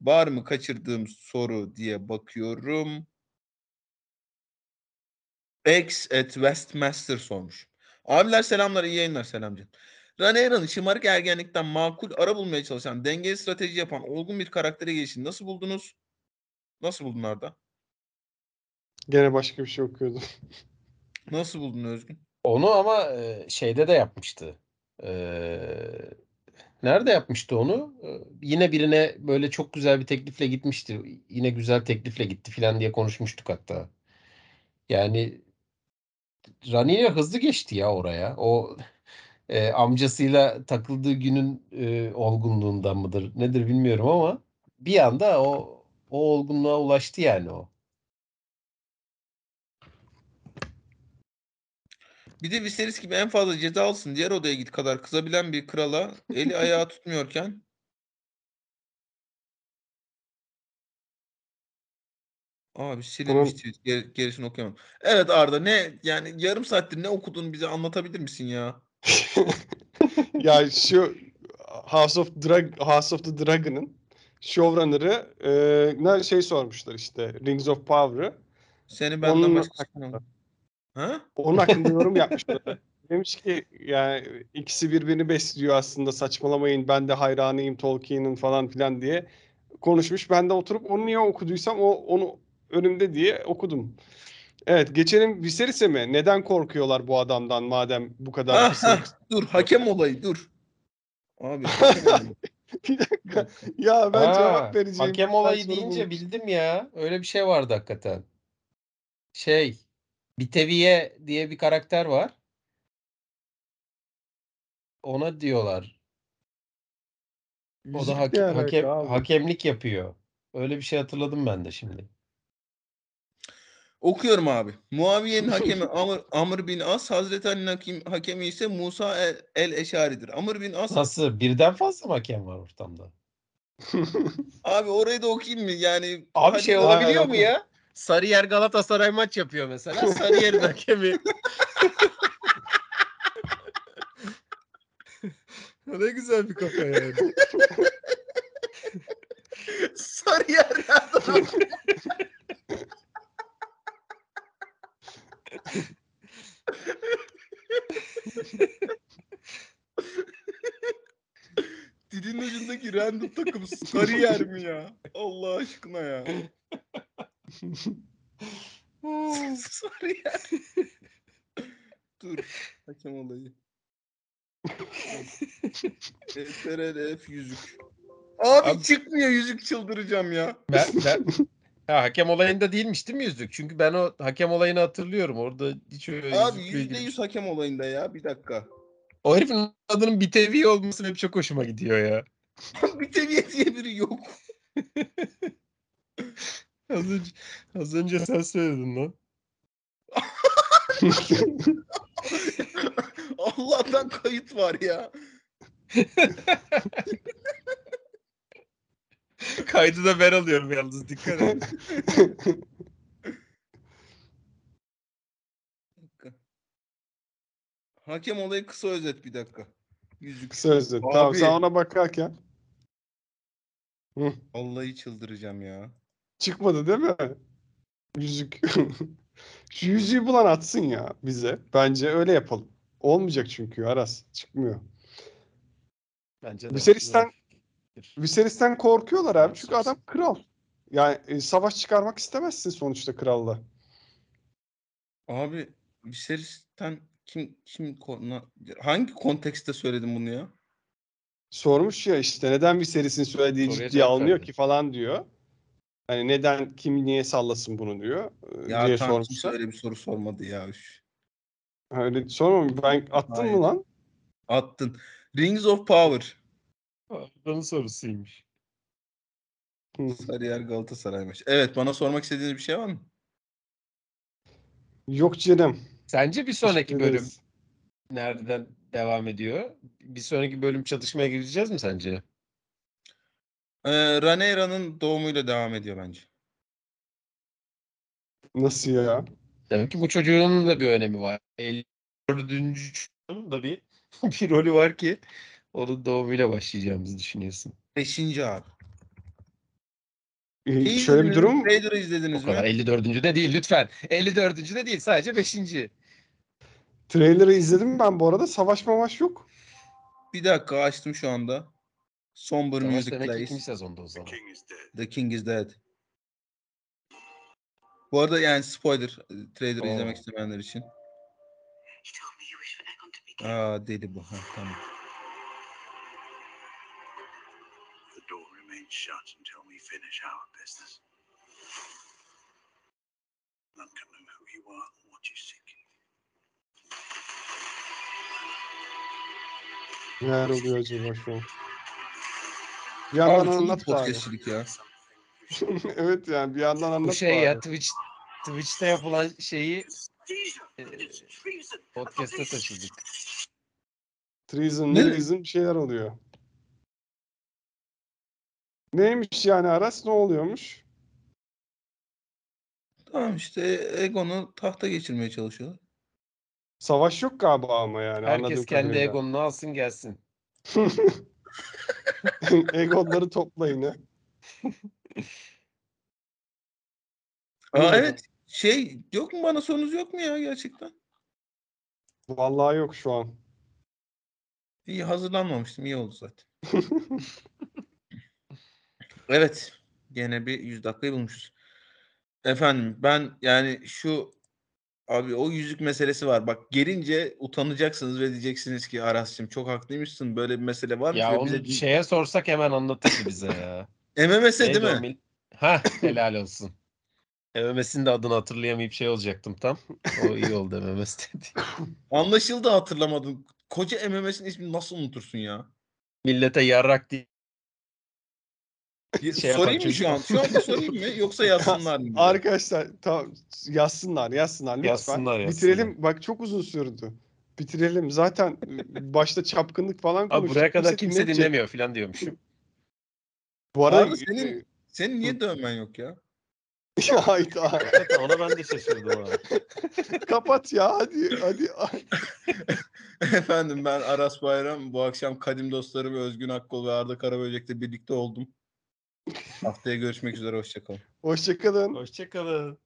Var mı kaçırdığım soru diye bakıyorum. X at Westmaster sormuş. Abiler selamlar, iyi yayınlar selam canım. Rhaenyra'nın şımarık ergenlikten makul ara bulmaya çalışan, dengeli strateji yapan olgun bir karaktere gelişini nasıl buldunuz? Nasıl buldun Arda? Gene başka bir şey okuyordum. Nasıl buldun Özgün? Onu ama şeyde de yapmıştı. Ee, nerede yapmıştı onu? Ee, yine birine böyle çok güzel bir teklifle gitmişti. Yine güzel teklifle gitti falan diye konuşmuştuk hatta. Yani Rhaenyra hızlı geçti ya oraya. O e, amcasıyla takıldığı günün e, olgunluğundan mıdır nedir bilmiyorum ama bir anda o o olgunluğa ulaştı yani o. Bir de Viserys gibi en fazla ceza alsın diğer odaya git kadar kızabilen bir krala eli ayağı tutmuyorken Abi silinmiş Bunun- tweet, ger- gerisini okuyamam. Evet Arda ne yani yarım saattir ne okuduğunu bize anlatabilir misin ya? ya şu House of Drag House of the Dragon'ın showrunner'ı e, ne şey sormuşlar işte Rings of Power'ı. Seni benden Onun başkasına Ha? Onun hakkında yorum yapmışlar. Demiş ki yani ikisi birbirini besliyor aslında saçmalamayın ben de hayranıyım Tolkien'in falan filan diye konuşmuş. Ben de oturup onu niye okuduysam o onu önümde diye okudum. Evet geçelim Viserys'e mi? Neden korkuyorlar bu adamdan madem bu kadar Ah, kısa? ah, dur hakem olayı dur. Abi. Bir dakika. Ya ben Ha, cevap vereceğim. Hakem olayı deyince bulmuştum. bildim ya. Öyle bir şey vardı hakikaten. Şey, Biteviye diye bir karakter var. Ona diyorlar. O da hake- hakem abi? hakemlik yapıyor. Öyle bir şey hatırladım ben de şimdi. Okuyorum abi. Muaviye'nin hakemi Amr, Amr bin As, Hazreti Ali'nin hakim, hakemi ise Musa el, el Eşari'dir. Amr bin As Nasıl? Birden fazla mı hakem var ortamda? abi orayı da okuyayım mı? Yani Abi şey olabiliyor mu ya? Sarıyer Galatasaray maç yapıyor mesela. Sarıyer'in hakemi. ne güzel bir kafa yani. Sarıyer nereden? Dilin ucundaki random takım Sarıyer mi ya? Allah aşkına ya. Sarıyer. Dur. Hakem olayı. SRF yüzük. Abi, Abi- çıkmıyor yüzük çıldıracağım ya. Ben, ben... Ha, hakem olayında değilmiş değil mi yüzük? Çünkü ben o hakem olayını hatırlıyorum. Orada hiç öyle Abi yüzde yüz hakem olayında ya bir dakika. O herifin adının Bitevi olması hep çok hoşuma gidiyor ya. bir teviye diye biri yok. Az önce, az önce sen söyledin lan. Allah'tan kayıt var ya. Kaydı da ben alıyorum yalnız dikkat et. Hakem olayı kısa özet bir dakika. Yüzük. Kısa özet. Tamam Abi. sen ona bakarken Vallahi çıldıracağım ya. Çıkmadı değil mi? Yüzük. Şu yüzüğü bulan atsın ya bize. Bence öyle yapalım. Olmayacak çünkü Aras. Çıkmıyor. Bence de. Viserys'ten- korkuyorlar abi. Çünkü adam kral. Yani e, savaş çıkarmak istemezsin sonuçta kralla. Abi Viserys'ten kim kim konu hangi kontekste söyledim bunu ya? Sormuş ya işte neden Viserys'in söylediği Soruya ciddiye alınıyor ki falan diyor. Hani neden kim niye sallasın bunu diyor Ya diye sormuşlar. öyle bir soru sormadı ya. üf. Öyle sormamış. Ben Hayır. mı lan? Attın. Rings of Power. Adamın sorusuymuş. Sarıyer Galatasaray'mış. Evet bana sormak istediğiniz bir şey var mı? Yok canım. Sence bir sonraki bölüm ederiz. nereden devam ediyor? Bir sonraki bölüm çatışmaya gireceğiz mi sence? Ee, Rhaenyra'nın doğumuyla devam ediyor bence. Nasıl ya? Demek ki bu çocuğun da bir önemi var. 54. çocuğun da bir, bir rolü var ki onun doğumuyla başlayacağımızı düşünüyorsun. Beşinci abi. Ee, Şeyi şöyle bir izlediniz durum mi? Raider'ı izlediniz O kadar mi? 54. de değil lütfen. 54. de değil sadece 5. trailer'ı izledim ben bu arada. Savaş mavaş yok. Bir dakika açtım şu anda. Somber Savaş Music demek ki Plays. ikinci sezonda o zaman. The King is Dead. Bu arada yani spoiler e, trailer'ı Oo. izlemek istemeyenler için. Aa deli bu. Ha, tamam. The door remains shut until we finish our business. None can know who you are and what you seek. Neler oluyor acaba şu an? Bir yandan Abi anlat podcastçilik ya. Evet yani bir yandan anlat Bu şey bari. ya Twitch Twitch'te yapılan şeyi e, podcast'e taşıdık. Treason, Ne? treason bir şeyler oluyor. Neymiş yani Aras ne oluyormuş? Tamam işte Egon'u tahta geçirmeye çalışıyorlar. Savaş yok galiba ama yani Herkes kendi kadarıyla. egonunu alsın gelsin. Egonları toplayın ha. Aa, evet şey yok mu bana sorunuz yok mu ya gerçekten? Vallahi yok şu an. İyi hazırlanmamıştım iyi oldu zaten. Evet gene bir 100 dakikayı bulmuşuz. Efendim ben yani şu Abi o yüzük meselesi var. Bak gelince utanacaksınız ve diyeceksiniz ki Aras'cığım çok haklıymışsın. Böyle bir mesele var mı? Ya onu bize- şeye sorsak hemen anlatırdı bize ya. MMS değil mi? mil- Hah helal olsun. MMS'in de adını hatırlayamayıp şey olacaktım tam. O iyi oldu MMS dedi. Anlaşıldı hatırlamadım. Koca MMS'in ismini nasıl unutursun ya? Millete yarrak diye. Şey sorayım mı şu an? Şu anda sorayım mı? Yoksa yazsınlar mı? Arkadaşlar tamam yazsınlar yazsınlar lütfen. Yazsınlar, yazsınlar. Bitirelim. Bak çok uzun sürdü. Bitirelim. Zaten e, başta çapkınlık falan Abi konuştuk. buraya kadar Kimse kimse dinlemeyecek. dinlemiyor falan diyormuşum. Bu arada Abi senin- Senin niye dövmen yok ya? Hayda. Ona ben de şaşırdım ha. Kapat ya hadi hadi. Efendim ben Aras Bayram. Bu akşam kadim dostlarım Özgün Akkol ve Arda Karaböcek'le birlikte oldum. Haftaya görüşmek üzere. Hoşçakalın. Hoşçakalın. Hoşçakalın.